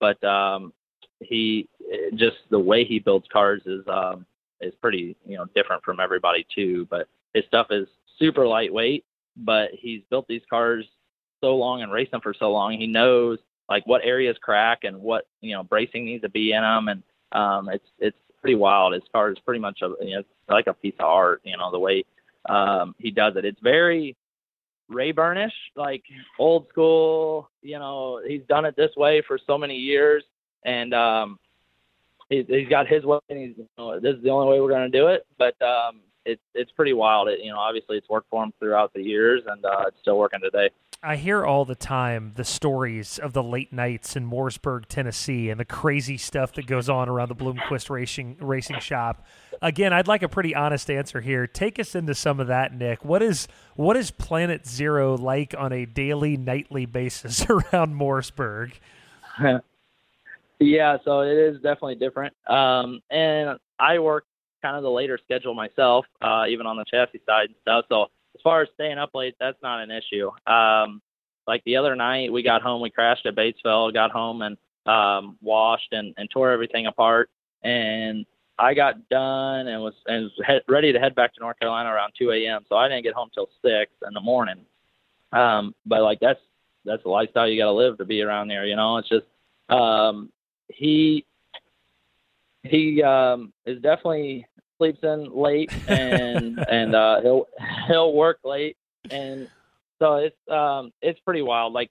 but um, he just the way he builds cars is um, is pretty you know different from everybody too. But his stuff is super lightweight, but he's built these cars so long and raced them for so long. He knows like what areas crack and what you know bracing needs to be in them, and um, it's it's pretty wild. His car is pretty much a you know like a piece of art. You know the way um, he does it. It's very Rayburnish, like old school. You know he's done it this way for so many years, and um, he's, he's got his way. And he's you know, this is the only way we're going to do it. But um, it's it's pretty wild. It, you know, obviously it's worked for him throughout the years, and uh, it's still working today. I hear all the time the stories of the late nights in Mooresburg, Tennessee, and the crazy stuff that goes on around the Bloomquist Racing Racing Shop. Again, I'd like a pretty honest answer here. Take us into some of that, Nick. What is what is Planet Zero like on a daily, nightly basis <laughs> around Mooresburg? <laughs> yeah, so it is definitely different. Um, and I work kind of the later schedule myself, uh, even on the chassis side and stuff. So far as staying up late, that's not an issue. Um, like the other night, we got home, we crashed at Batesville, got home and um, washed and, and tore everything apart. And I got done and was and was head, ready to head back to North Carolina around 2 a.m. So I didn't get home till six in the morning. Um, but like that's that's the lifestyle you got to live to be around there. You know, it's just um, he he um, is definitely sleeps in late and <laughs> and uh, he'll he'll work late and so it's um it's pretty wild. Like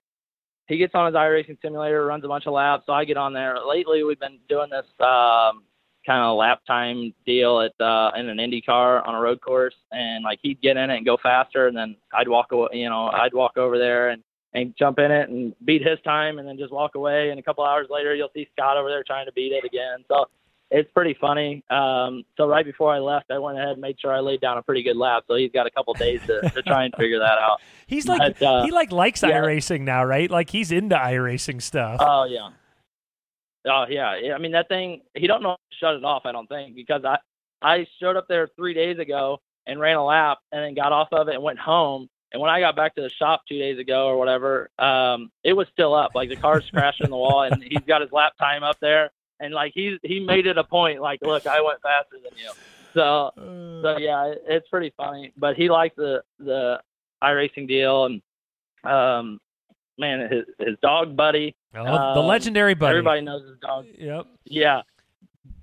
he gets on his iRacing simulator, runs a bunch of laps. So I get on there. Lately, we've been doing this um, kind of lap time deal at uh, in an Indy car on a road course, and like he'd get in it and go faster, and then I'd walk away. You know, I'd walk over there and and jump in it and beat his time, and then just walk away. And a couple hours later, you'll see Scott over there trying to beat it again. So it's pretty funny. Um, so right before I left, I went ahead and made sure I laid down a pretty good lap. So he's got a couple days to, to try and figure that out. <laughs> he's like but, uh, he like likes yeah. iRacing now, right? Like he's into iRacing stuff. Oh yeah. Oh yeah. yeah. I mean that thing. He don't know to shut it off. I don't think because I I showed up there three days ago and ran a lap and then got off of it and went home. And when I got back to the shop two days ago or whatever, um, it was still up. Like the car's crashing in the wall, and he's got his lap time up there and like he he made it a point like look i went faster than you. So so uh. yeah it's pretty funny but he likes the the iRacing deal and um man his his dog buddy um, the legendary buddy. everybody knows his dog. Yep. Yeah.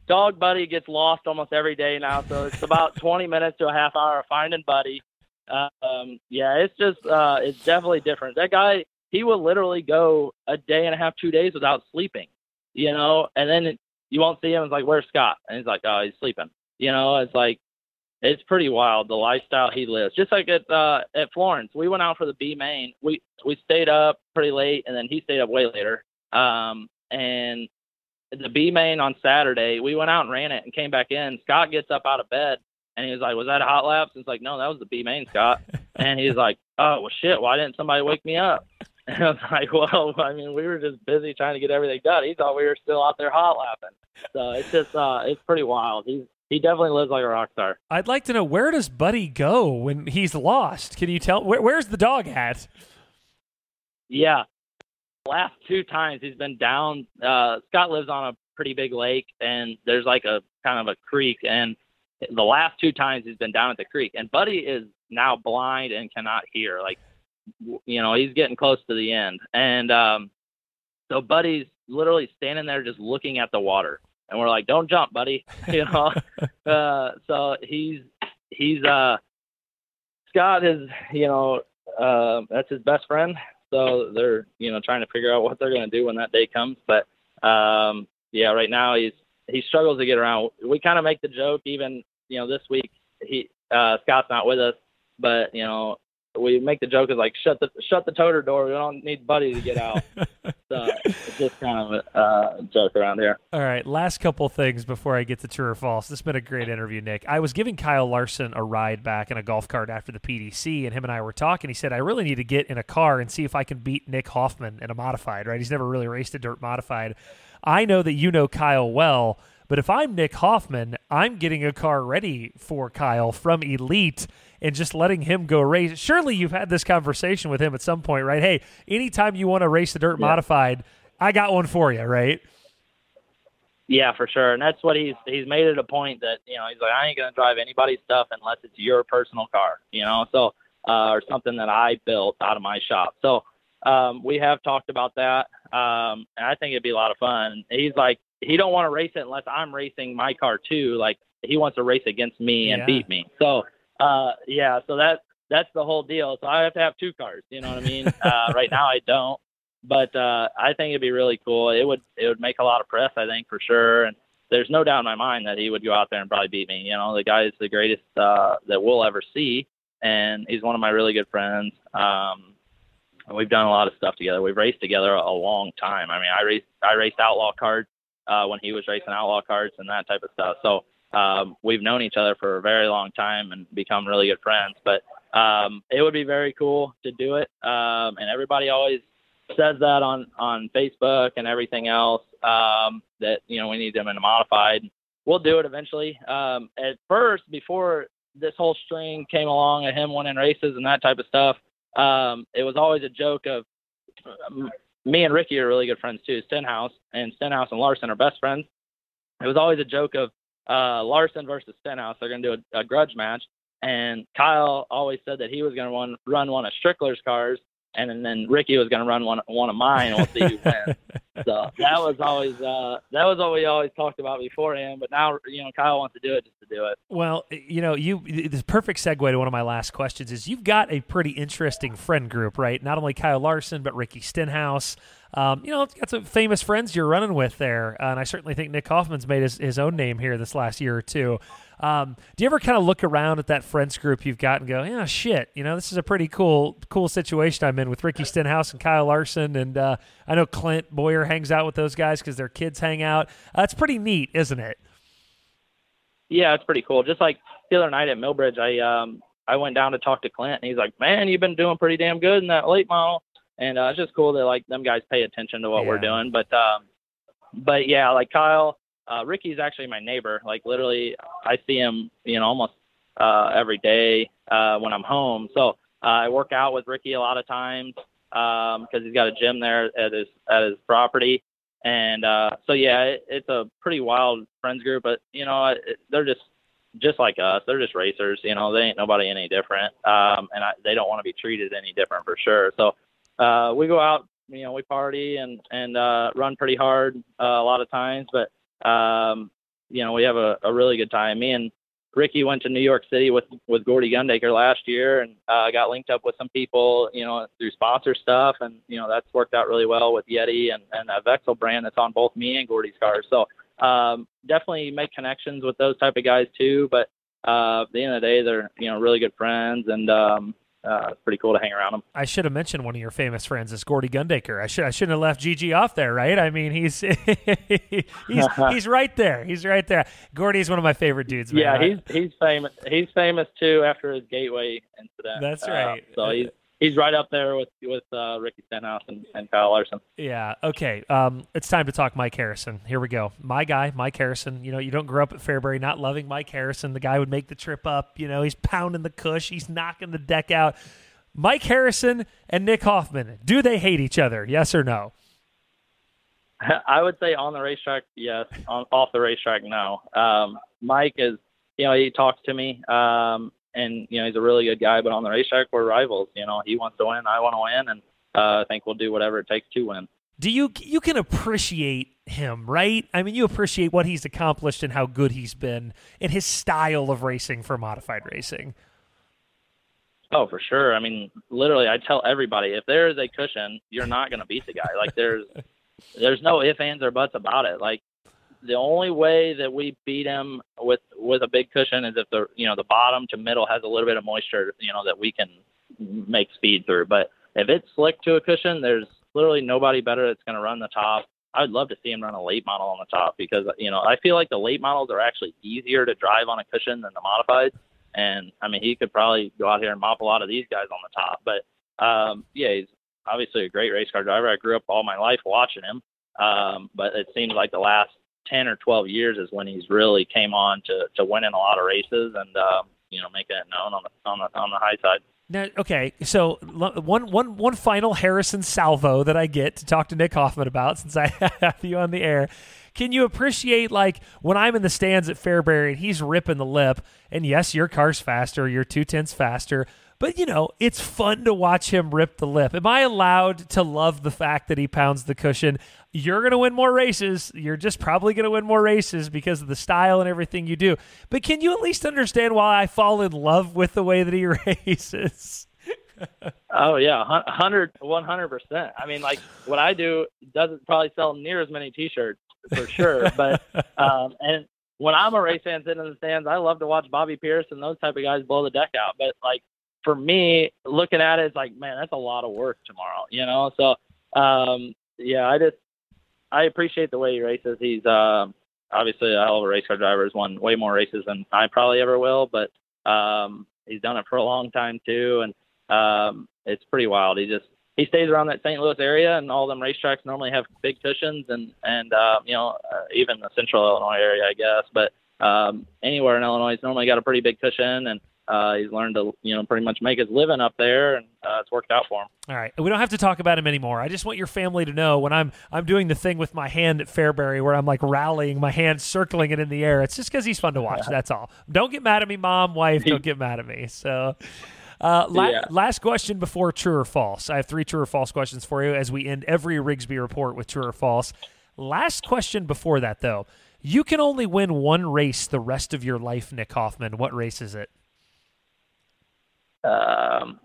Dog buddy gets lost almost every day now so it's about <laughs> 20 minutes to a half hour of finding buddy. Um yeah it's just uh it's definitely different. That guy he will literally go a day and a half two days without sleeping you know, and then you won't see him. It's like, where's Scott? And he's like, oh, he's sleeping. You know, it's like, it's pretty wild the lifestyle he lives. Just like at uh, at Florence, we went out for the B main. We we stayed up pretty late, and then he stayed up way later. Um, and the B main on Saturday, we went out and ran it and came back in. Scott gets up out of bed and he was like, "Was that a hot lap?" And it's like, "No, that was the B main, Scott." <laughs> and he's like, "Oh well, shit. Why didn't somebody wake me up?" <laughs> And I was like, well, <laughs> I mean, we were just busy trying to get everything done. He thought we were still out there hot lapping. So it's just, uh, it's pretty wild. He's, he definitely lives like a rock star. I'd like to know where does Buddy go when he's lost? Can you tell where, where's the dog at? Yeah, last two times he's been down. Uh, Scott lives on a pretty big lake, and there's like a kind of a creek, and the last two times he's been down at the creek, and Buddy is now blind and cannot hear. Like, you know, he's getting close to the end, and um, so Buddy's literally standing there just looking at the water, and we're like, "Don't jump, Buddy," <laughs> you know. <laughs> uh, so he's he's uh, Scott is you know uh, that's his best friend. So they're you know trying to figure out what they're going to do when that day comes. But um, yeah, right now he's he struggles to get around. We kind of make the joke even you know this week he uh, Scott's not with us, but you know we make the joke is like shut the shut the toter door. We don't need Buddy to get out. <laughs> so it's just kind of a uh, joke around here. All right, last couple things before I get to true or false. This has been a great interview, Nick. I was giving Kyle Larson a ride back in a golf cart after the PDC, and him and I were talking. He said, "I really need to get in a car and see if I can beat Nick Hoffman in a modified." Right? He's never really raced a dirt modified. I know that you know Kyle well. But if I'm Nick Hoffman, I'm getting a car ready for Kyle from Elite and just letting him go race. Surely you've had this conversation with him at some point, right? Hey, anytime you want to race the dirt yeah. modified, I got one for you, right? Yeah, for sure. And that's what he's he's made it a point that, you know, he's like, I ain't gonna drive anybody's stuff unless it's your personal car, you know, so uh or something that I built out of my shop. So um we have talked about that. Um and I think it'd be a lot of fun. He's like he don't want to race it unless I'm racing my car too. Like he wants to race against me and yeah. beat me. So uh, yeah, so that that's the whole deal. So I have to have two cars. You know what I mean? <laughs> uh, right now I don't, but uh, I think it'd be really cool. It would it would make a lot of press. I think for sure. And there's no doubt in my mind that he would go out there and probably beat me. You know, the guy is the greatest uh, that we'll ever see, and he's one of my really good friends. Um, we've done a lot of stuff together. We've raced together a long time. I mean, I raced I raced outlaw karts uh, when he was racing outlaw karts and that type of stuff. So um, we've known each other for a very long time and become really good friends. But um, it would be very cool to do it. Um, and everybody always says that on on Facebook and everything else um, that you know we need them in a modified. We'll do it eventually. Um, at first, before this whole string came along of him winning races and that type of stuff, um, it was always a joke of um, me and Ricky are really good friends too. Stenhouse and Stenhouse and Larson are best friends. It was always a joke of uh, Larson versus Stenhouse. They're going to do a, a, grudge match. And Kyle always said that he was going to run, run one of Strickler's cars, and, and then Ricky was going to run one one of mine, and we'll see who wins. so that was always uh, that was what we always talked about beforehand. But now you know Kyle wants to do it just to do it. Well, you know, you this perfect segue to one of my last questions is you've got a pretty interesting friend group, right? Not only Kyle Larson, but Ricky Stenhouse. Um, you know, got some famous friends you're running with there, and I certainly think Nick Hoffman's made his, his own name here this last year or two. Um, do you ever kind of look around at that friends group you've got and go, yeah, shit, you know, this is a pretty cool cool situation I'm in with Ricky Stenhouse and Kyle Larson, and uh, I know Clint Bowyer hangs out with those guys because their kids hang out. That's uh, pretty neat, isn't it? Yeah, it's pretty cool. Just like the other night at Millbridge, I um I went down to talk to Clint, and he's like, "Man, you've been doing pretty damn good in that late model." And uh, it's just cool that like them guys pay attention to what yeah. we're doing. But um, but yeah, like Kyle, uh, Ricky's actually my neighbor. Like literally, I see him, you know, almost uh, every day uh, when I'm home. So uh, I work out with Ricky a lot of times because um, he's got a gym there at his at his property. And uh, so yeah, it, it's a pretty wild friends group. But you know, it, they're just just like us. They're just racers. You know, they ain't nobody any different. Um, and I, they don't want to be treated any different for sure. So uh, we go out, you know, we party and and uh, run pretty hard uh, a lot of times, but um, you know, we have a, a really good time. Me and Ricky went to New York City with with Gordy Gundaker last year, and uh, got linked up with some people, you know, through sponsor stuff, and you know that's worked out really well with Yeti and and a Vexel brand that's on both me and Gordy's cars. So um, definitely make connections with those type of guys too. But uh, at the end of the day, they're you know really good friends, and um, uh, it's pretty cool to hang around him. I should have mentioned one of your famous friends is Gordy Gundaker. I should I shouldn't have left GG off there, right? I mean, he's <laughs> he's <laughs> he's right there. He's right there. Gordy's one of my favorite dudes. Man. Yeah, he's he's famous. He's famous too after his Gateway incident. That's uh, right. Uh, so he's he's right up there with with uh, Ricky Stenhouse and, and Kyle Larson. Yeah. Okay. Um, it's time to talk Mike Harrison. Here we go. My guy, Mike Harrison. You know, you don't grow up at Fairbury not loving Mike Harrison. The guy would make the trip up. You know, he's pounding the cush. He's knocking the deck out. Mike Harrison and Nick Hoffman. Do they hate each other? Yes or no? <laughs> I would say on the racetrack, yes. On off the racetrack, no. Um, Mike is, you know, he talks to me, um, and you know, he's a really good guy. But on the racetrack, we're rivals. You know, he wants to win, I want to win, and uh, I think we'll do whatever it takes to win. Do you you can appreciate him, right? I mean, you appreciate what he's accomplished and how good he's been in his style of racing for modified racing. Oh, for sure. I mean, literally, I tell everybody if there is a cushion, you're not going to beat the guy. Like there's <laughs> there's no ifs, ands, or buts about it. Like the only way that we beat him with with a big cushion is if the you know the bottom to middle has a little bit of moisture, you know, that we can make speed through. But if it's slick to a cushion, there's literally nobody better that's going to run the top. I would love to see him run a late model on the top because you know I feel like the late models are actually easier to drive on a cushion than the modified. And I mean, he could probably go out here and mop a lot of these guys on the top. But um, yeah, he's obviously a great race car driver. I grew up all my life watching him. Um, but it seems like the last 10 or 12 years is when he's really came on to, to winning a lot of races and, um, you know, making it known on the, on the, on the high side. Now, okay, so one, one, one final Harrison salvo that I get to talk to Nick Hoffman about since I <laughs> have you on the air. Can you appreciate like when I'm in the stands at Fairbury and he's ripping the lip, and yes, your car's faster, your two tenths faster, but you know, it's fun to watch him rip the lip. Am I allowed to love the fact that he pounds the cushion? You're going to win more races. You're just probably going to win more races because of the style and everything you do. But can you at least understand why I fall in love with the way that he <laughs> races? oh yeah, 100 100%. I mean like what I do doesn't probably sell near as many t-shirts for sure, <laughs> but um and when I'm a race fan sitting in the stands, I love to watch Bobby Pierce and those type of guys blow the deck out. But like for me, looking at it, it's like, man, that's a lot of work tomorrow, you know? So, um, yeah, I just, I appreciate the way he races. He's, um, obviously a hell of a race car driver. He's won way more races than I probably ever will, but, um, he's done it for a long time too. And, um, it's pretty wild. He just, he stays around that St. Louis area, and all them racetracks normally have big cushions, and and uh, you know uh, even the Central Illinois area, I guess. But um, anywhere in Illinois, it's normally got a pretty big cushion, and uh, he's learned to you know pretty much make his living up there, and uh, it's worked out for him. All right, we don't have to talk about him anymore. I just want your family to know when I'm I'm doing the thing with my hand at Fairbury where I'm like rallying my hand, circling it in the air. It's just because he's fun to watch. <laughs> That's all. Don't get mad at me, mom, wife. Don't get mad at me. So. Uh, la- yeah. Last question before true or false. I have three true or false questions for you as we end every Rigsby report with true or false. Last question before that, though. You can only win one race the rest of your life, Nick Hoffman. What race is it? Um,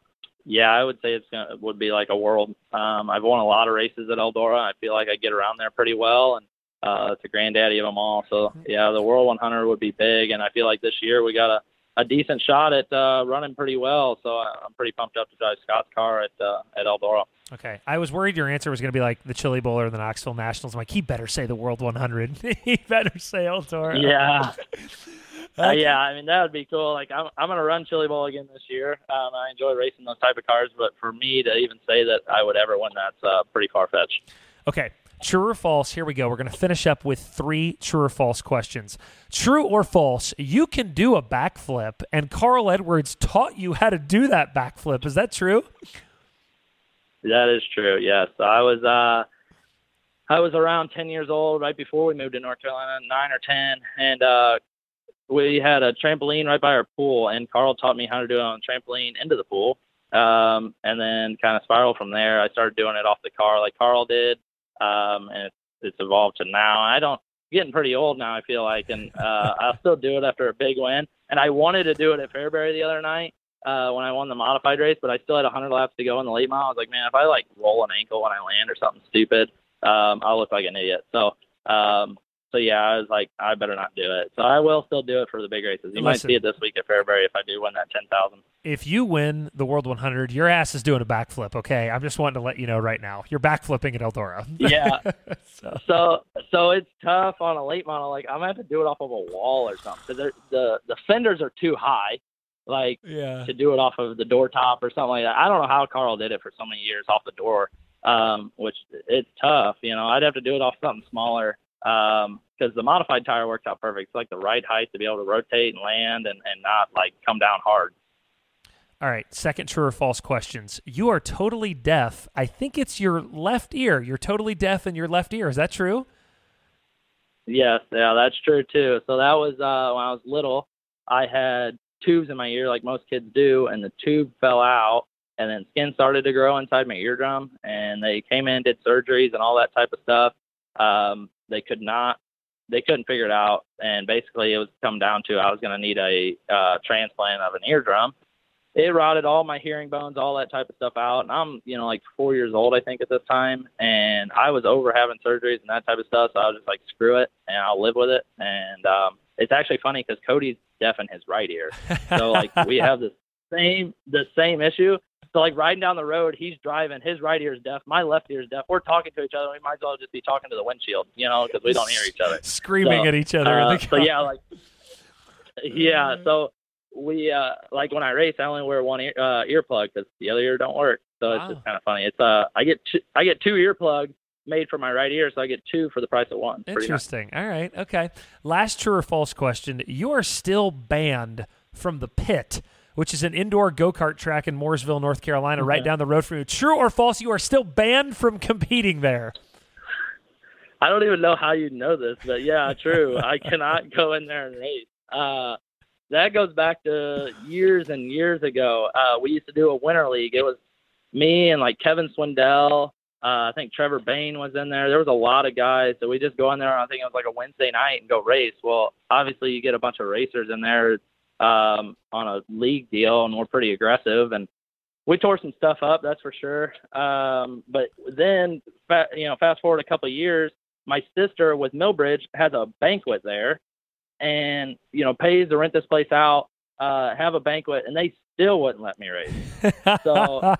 yeah, I would say it's gonna would be like a world. Um, I've won a lot of races at Eldora. I feel like I get around there pretty well, and uh, it's a granddaddy of them all. So mm-hmm. yeah, the World 100 would be big, and I feel like this year we got a a decent shot at uh, running pretty well. So I'm pretty pumped up to drive Scott's car at uh, at Eldora. Okay, I was worried your answer was going to be like the Chili Bowl or the Knoxville Nationals. I'm like, he better say the World 100. <laughs> he better say Eldora. Yeah. <laughs> Uh, yeah, I mean that would be cool. Like I'm, I'm gonna run Chili Bowl again this year. Um, I enjoy racing those type of cars, but for me to even say that I would ever win, that's uh, pretty far fetched. Okay, true or false? Here we go. We're gonna finish up with three true or false questions. True or false? You can do a backflip, and Carl Edwards taught you how to do that backflip. Is that true? That is true. Yes, I was. Uh, I was around 10 years old right before we moved to North Carolina, nine or 10, and uh, we had a trampoline right by our pool, and Carl taught me how to do it on trampoline into the pool. Um, and then kind of spiral from there. I started doing it off the car like Carl did, um, and it's, it's evolved to now. I don't getting pretty old now. I feel like, and uh, I'll still do it after a big win. And I wanted to do it at Fairbury the other night uh, when I won the modified race, but I still had 100 laps to go in the late mile. I was like, man, if I like roll an ankle when I land or something stupid, um, I'll look like an idiot. So um, so yeah, I was like, I better not do it. So I will still do it for the big races. You Listen, might see it this week at Fairbury if I do win that ten thousand. If you win the World 100, your ass is doing a backflip. Okay, I'm just wanting to let you know right now, you're backflipping at Eldora. <laughs> yeah. <laughs> so. so so it's tough on a late model. Like I'm gonna have to do it off of a wall or something. The the fenders are too high, like Yeah. to do it off of the door top or something like that. I don't know how Carl did it for so many years off the door, um, which it's tough. You know, I'd have to do it off something smaller because the modified tire works out perfect. It's like the right height to be able to rotate and land and, and not like come down hard. All right, second true or false questions. You are totally deaf. I think it's your left ear. You're totally deaf in your left ear. Is that true? Yes, yeah, that's true too. So that was uh, when I was little. I had tubes in my ear, like most kids do, and the tube fell out, and then skin started to grow inside my eardrum, and they came in, did surgeries, and all that type of stuff. Um, they could not, they couldn't figure it out, and basically it was come down to I was going to need a uh, transplant of an eardrum. It rotted all my hearing bones, all that type of stuff out, and I'm, you know, like four years old, I think, at this time, and I was over having surgeries and that type of stuff, so I was just like, screw it, and I'll live with it, and um, it's actually funny because Cody's deaf in his right ear, <laughs> so like we have the same the same issue. So like riding down the road, he's driving, his right ear is deaf, my left ear is deaf. We're talking to each other. We might as well just be talking to the windshield, you know, because we don't hear each other. <laughs> Screaming So, at each other. in Uh, so yeah, like yeah. So we uh like when I race, I only wear one ear, uh, earplug because the other ear don't work. So it's just kind of funny. It's uh I get two, I get two earplugs made for my right ear, so I get two for the price of one. Pretty nice. Interesting. All right. Okay. Last true or false question. You are still banned from the pit, which is an indoor go kart track in Mooresville, North Carolina, right down the road from you. True or false? You are still banned from competing there. I don't even know how you know this, but yeah, true. I cannot go in there and race. Uh, that goes back to years and years ago. Uh, we used to do a winter league. It was me and like Kevin Swindell. Uh, I think Trevor Bayne was in there. There was a lot of guys. So we just go in there. I think it was like a Wednesday night and go race. Well, obviously you get a bunch of racers in there um, on a league deal, and we're pretty aggressive. And we tore some stuff up, that's for sure. Um, but then, fa- you know, fast forward a couple of years, my sister with Millbridge has a banquet there, and you know pays to rent this place out, uh, have a banquet, and they still wouldn't let me race. <laughs> So-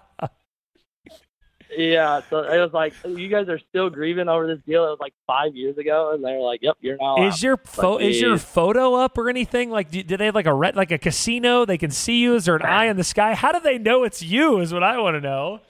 Yeah, so it was like you guys are still grieving over this deal. It was like five years ago, and they're like, "Yep, you're not." allowed." is your pho- is your photo up or anything? Like, do, do they have like a ret- like a casino? They can see you. Is there an eye in the sky? How do they know it's you? Is what I want to know.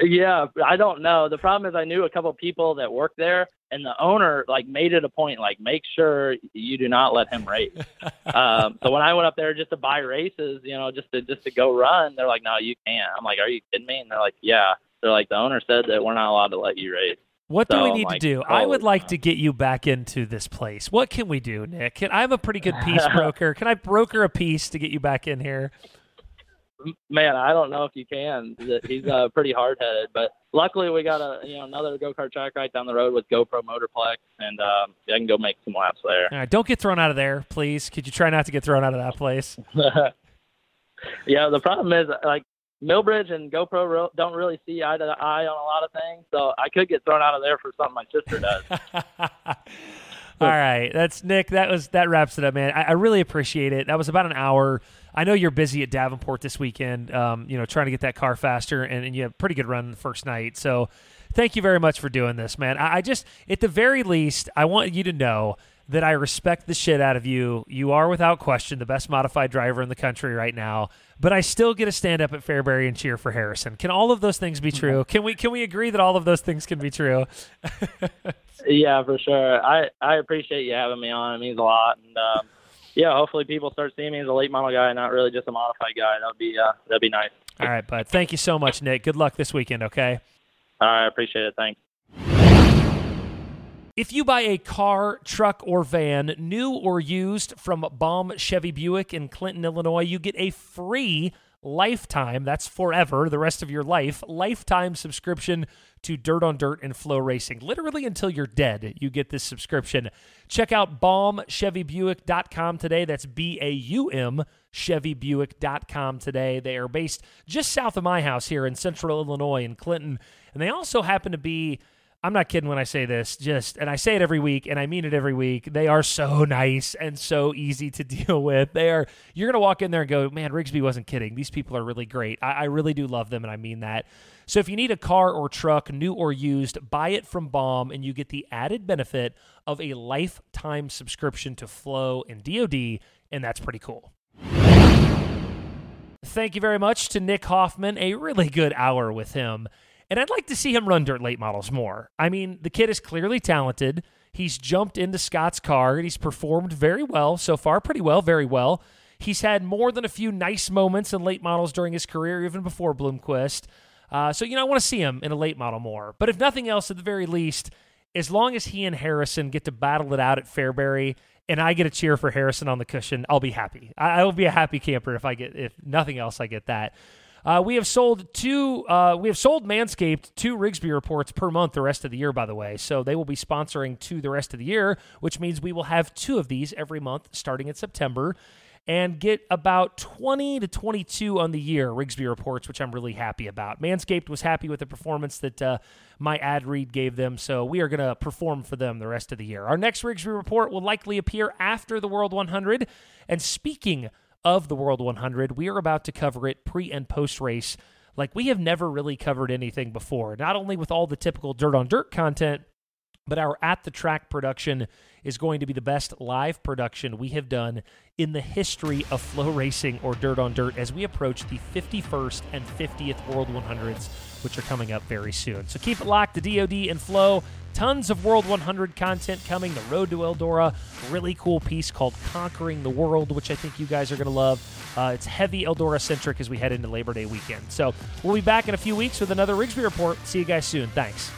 Yeah, I don't know. The problem is I knew a couple of people that worked there, and the owner like made it a point, like make sure you do not let him race. <laughs> um, so when I went up there just to buy races, you know, just to just to go run, they're like, "No, you can't." I'm like, "Are you kidding me?" And they're like, "Yeah." They're like, "The owner said that we're not allowed to let you race." What do we need like, to do? I would like to get you back into this place. What can we do, Nick? Can, I'm a pretty good <laughs> peace broker. Can I broker a peace to get you back in here? Man, I don't know if you can. He's uh, pretty hard headed, but luckily we got a you know another go kart track right down the road with GoPro Motorplex, and um, I can go make some laps there. All right, don't get thrown out of there, please. Could you try not to get thrown out of that place? <laughs> yeah, the problem is like Millbridge and GoPro ro- don't really see eye to eye on a lot of things, so I could get thrown out of there for something my sister does. <laughs> All right, that's Nick. That was that wraps it up, man. I, I really appreciate it. That was about an hour. I know you're busy at Davenport this weekend. Um, you know, trying to get that car faster, and, and you had a pretty good run the first night. So, thank you very much for doing this, man. I, I just, at the very least, I want you to know that I respect the shit out of you. You are without question the best modified driver in the country right now. But I still get to stand up at Fairbury and cheer for Harrison. Can all of those things be true? Can we can we agree that all of those things can be true? <laughs> yeah, for sure. I I appreciate you having me on. It means a lot, and um, yeah, hopefully people start seeing me as a late model guy, not really just a modified guy. That'd be uh, that'd be nice. All right, bud. Thank you so much, Nick. Good luck this weekend, okay? All right, I appreciate it. Thanks. If you buy a car, truck, or van, new or used, from Baum Chevy Buick in Clinton, Illinois, you get a free lifetime, that's forever, the rest of your life, lifetime subscription to Dirt on Dirt and FloRacing. Literally until you're dead, you get this subscription. Check out baumchevybuick.com today. That's B A U M chevybuick.com today. They are based just south of my house here in central Illinois in Clinton. And they also happen to be I'm not kidding when I say this, just, and I say it every week, and I mean it every week. They are so <laughs> nice and so easy to <laughs> deal with. They are, you're to walk in there and go, man, Rigsby wasn't kidding. These people are really great. I, I really do love them, and I mean that. So if you need a car or truck, new or used, buy it from Baum and you get the added benefit of a lifetime subscription to Flo and DoD, and that's pretty cool. Thank you very much to Nick Hoffman. A really good hour with him. And I'd like to see him run dirt late models more. I mean, the kid is clearly talented. He's jumped into Scott's car and he's performed very well so far, pretty well, very well. He's had more than a few nice moments in late models during his career, even before Bloomquist. Uh, so, you know, I want to see him in a late model more. But if nothing else, at the very least, as long as he and Harrison get to battle it out at Fairbury and I get a cheer for Harrison on the cushion, I'll be happy. I, I will be a happy camper if I get, if nothing else, I get that. Uh, we have sold two. Uh, we have sold Manscaped two Rigsby reports per month the rest of the year. By the way, so they will be sponsoring two the rest of the year, which means we will have two of these every month starting in September and get about 20 to 22 on the year Rigsby reports, which I'm really happy about. Manscaped was happy with the performance that uh, my ad read gave them, so we are going to perform for them the rest of the year. Our next Rigsby report will likely appear after the World 100. And speaking of the World 100, we are about to cover it pre and post race like we have never really covered anything before, not only with all the typical dirt on dirt content but our at the track production is going to be the best live production we have done in the history of FloRacing or dirt on dirt as we approach the 51st and 50th World 100s, which are coming up very soon. So keep it locked. to DoD and Flo. Tons of World 100 content coming. The Road to Eldora, really cool piece called Conquering the World, which I think you guys are going to love. Uh, it's heavy Eldora centric as we head into Labor Day weekend. So we'll be back in a few weeks with another Rigsby report. See you guys soon. Thanks.